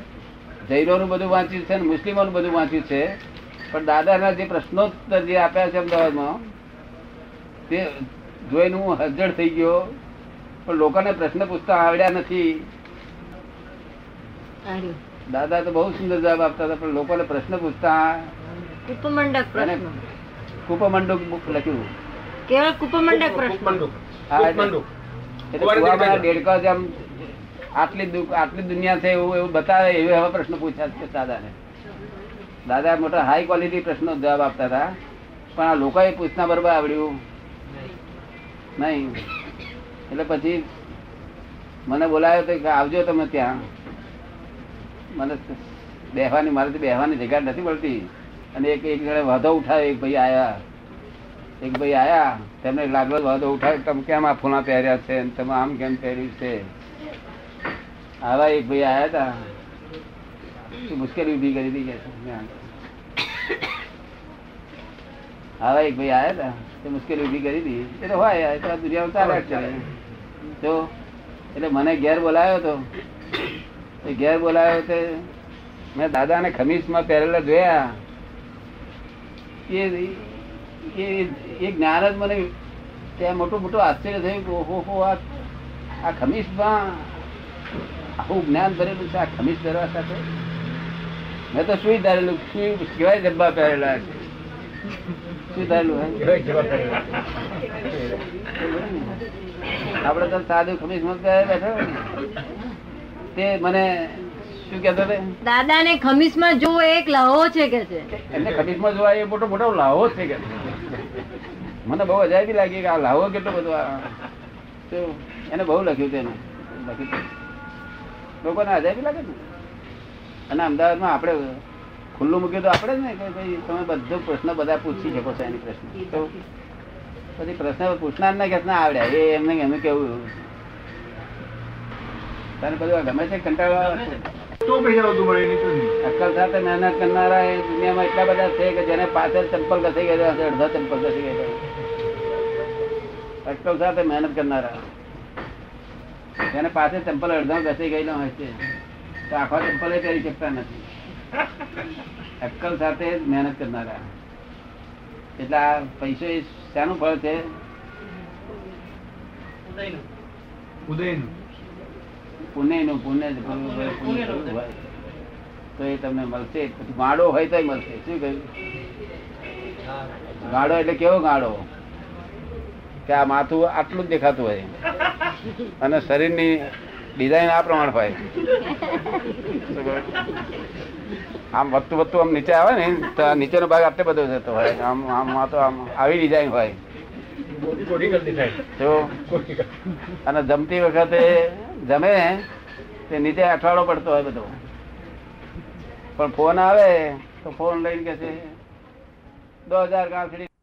જૈનોનું બધું વાંચ્યું છે મુસ્લિમો નું બધું વાંચ્યું છે. પણ દાદાના જે પ્રશ્નોત્તર જે આપ્યા છે અમદાવાદમાં તે જોઈને હું હજડ થઈ ગયો. પણ લોકોને પ્રશ્ન પૂછતા આવડ્યા નથી. દાદા તો બહુ સુંદર જવાબ આપતા હતા પણ લોકોને પ્રશ્ન પૂછતા કુપમંડક પ્રશ્ન. કુપમંડુક બુક લખ્યું. કેવળ કુપમંડક પ્રશ્ન? કુપમંડક. એટલે- જેમ આટલી આટલી દુનિયા છે એવું એવું બતાવે, એવું એવા પ્રશ્ન પૂછ્યા છે દાદાને. દાદા મોટા હાઈ ક્વોલિટી પ્રશ્નો જવાબ આપતા હતા. પણ આ લોકોએ પૂછના બરોબર આવડ્યું? નહીં. એટલે પછી મને બોલાયો તો કે આવજો તમે ત્યાં. મને બેહવાની, મારાથી બેહવાની જગ્યા નથી મળતી. અને એક એક જણે વાંધો ઉઠાવ્યો, એક ભાઈ આવ્યા એક ભાઈ આવ્યા તેમને લાગલો વાંધો ઉઠાવ્યો તમે કેમ આ ફૂલા પહેર્યા છે તમે આમ કેમ પહેર્યું છે? આવા એક ભાઈ આયા હતા મુશ્કેલી ઊભી કરી હતી આવા એક ભાઈ આયા હતા તે મુશ્કેલી ઊભી કરી હતી. એટલે હોય એટલે દુનિયા કરે? તો એટલે મને ઘેર બોલાયો તો એ ઘેર બોલાયો તે મેં દાદાને ખમીસમાં પહેરેલા જોયા. એ એ જ્ઞાન જ મને ત્યાં મોટું મોટું આશ્ચર્ય થયું ઓહો આ ખમીસમાં આવું જ્ઞાન ભરેલું છે આ ખમીસ પહેરવા સાથે? મેં તો સુઈ ધારેલું? સુઈ કેવાય ડબ્બા પહેરેલા છે? શું ધારેલું. આપડે તો સાદું ખમીસમાં પહેરે બેઠો. તે મને શું કેતો દાદા ને ખમીસમાં જો એક લાહો છે કે છે? એમને ખમીસમાં જોવા એ મોટો મોટો લાહો છે કે મને બહુ અજાયબી લાગી કે આ લાહો કેટલો બધો આ એને બહુ લખ્યું તેને. લખ્યું. લોકોને અજાયબી લાગે ને? અને અમદાવાદમાં આપણે ખુલ્લું મૂક્યું તો આપણે જ ને કે ભાઈ તમે બધો પ્રશ્ન બધા પૂછી શકો છો એની પ્રશ્ન. તો પછી પ્રશ્ન પૂછનાર ને કે ના આવડ્યા એ એમને એમને કેવું? તને બધું ગમે છે કંટાળો આવે? છે? તો પૈસા વધુ મળે નહીં તો નહીં? અક્કલ સાથે મહેનત કરનારા એ દુનિયામાં એટલા બધા છે કે જેને પાછળ ચંપલ ઘસી અડધા ચંપલ ઘસી ગયેલા અક્કલ સાથે મહેનત કરનારા. જેને પાસે ચંપલ અડધો ઘસી ગયેલો હોય છે. તો આખો ચંપલ એ પહેરી શકતા નથી. અક્કલ સાથે મહેનત કરનારા. એટલે આ પૈસો એ શાનું ફળ છે? તો એ તમને મળશે. પછી ગાડો હોય તો મળશે. શું કહ્યું? ગાડો એટલે કેવો ગાડો કે આ માથું આટલું જ દેખાતું હોય અને શરીરની ડિઝાઇન આ પ્રમાણે હોય. આમ વધતું વધતું આમ નીચે આવે ને તો નીચેનો ભાગ આટલે બધો જતો હોય. આમ આમ તો આમ આવી ડિઝાઇન હોય. જો અને જમતી વખતે જમે તે નીચે અઠવાડો પડતો હોય બધો. પણ ફોન આવે તો ફોન લઈને કે છે દો હજાર ગાંસડી